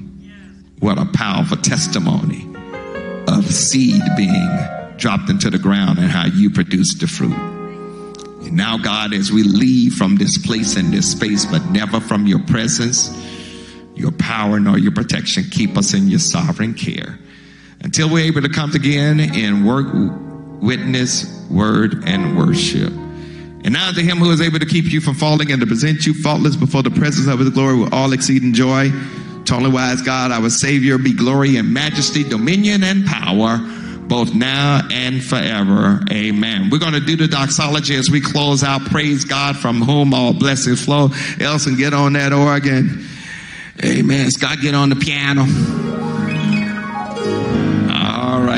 What a powerful testimony of seed being dropped into the ground and how you produce the fruit. And now, God, as we leave from this place and this space, but never from your presence, your power, nor your protection, keep us in your sovereign care until we're able to come again and work, witness, word, and worship. And now to him who is able to keep you from falling and to present you faultless before the presence of his glory with all exceeding joy. To only wise God, our Savior, be glory and majesty, dominion and power, both now and forever. Amen. We're going to do the doxology as we close out. Praise God from whom all blessings flow. Elson, get on that organ. Amen. Scott, get on the piano.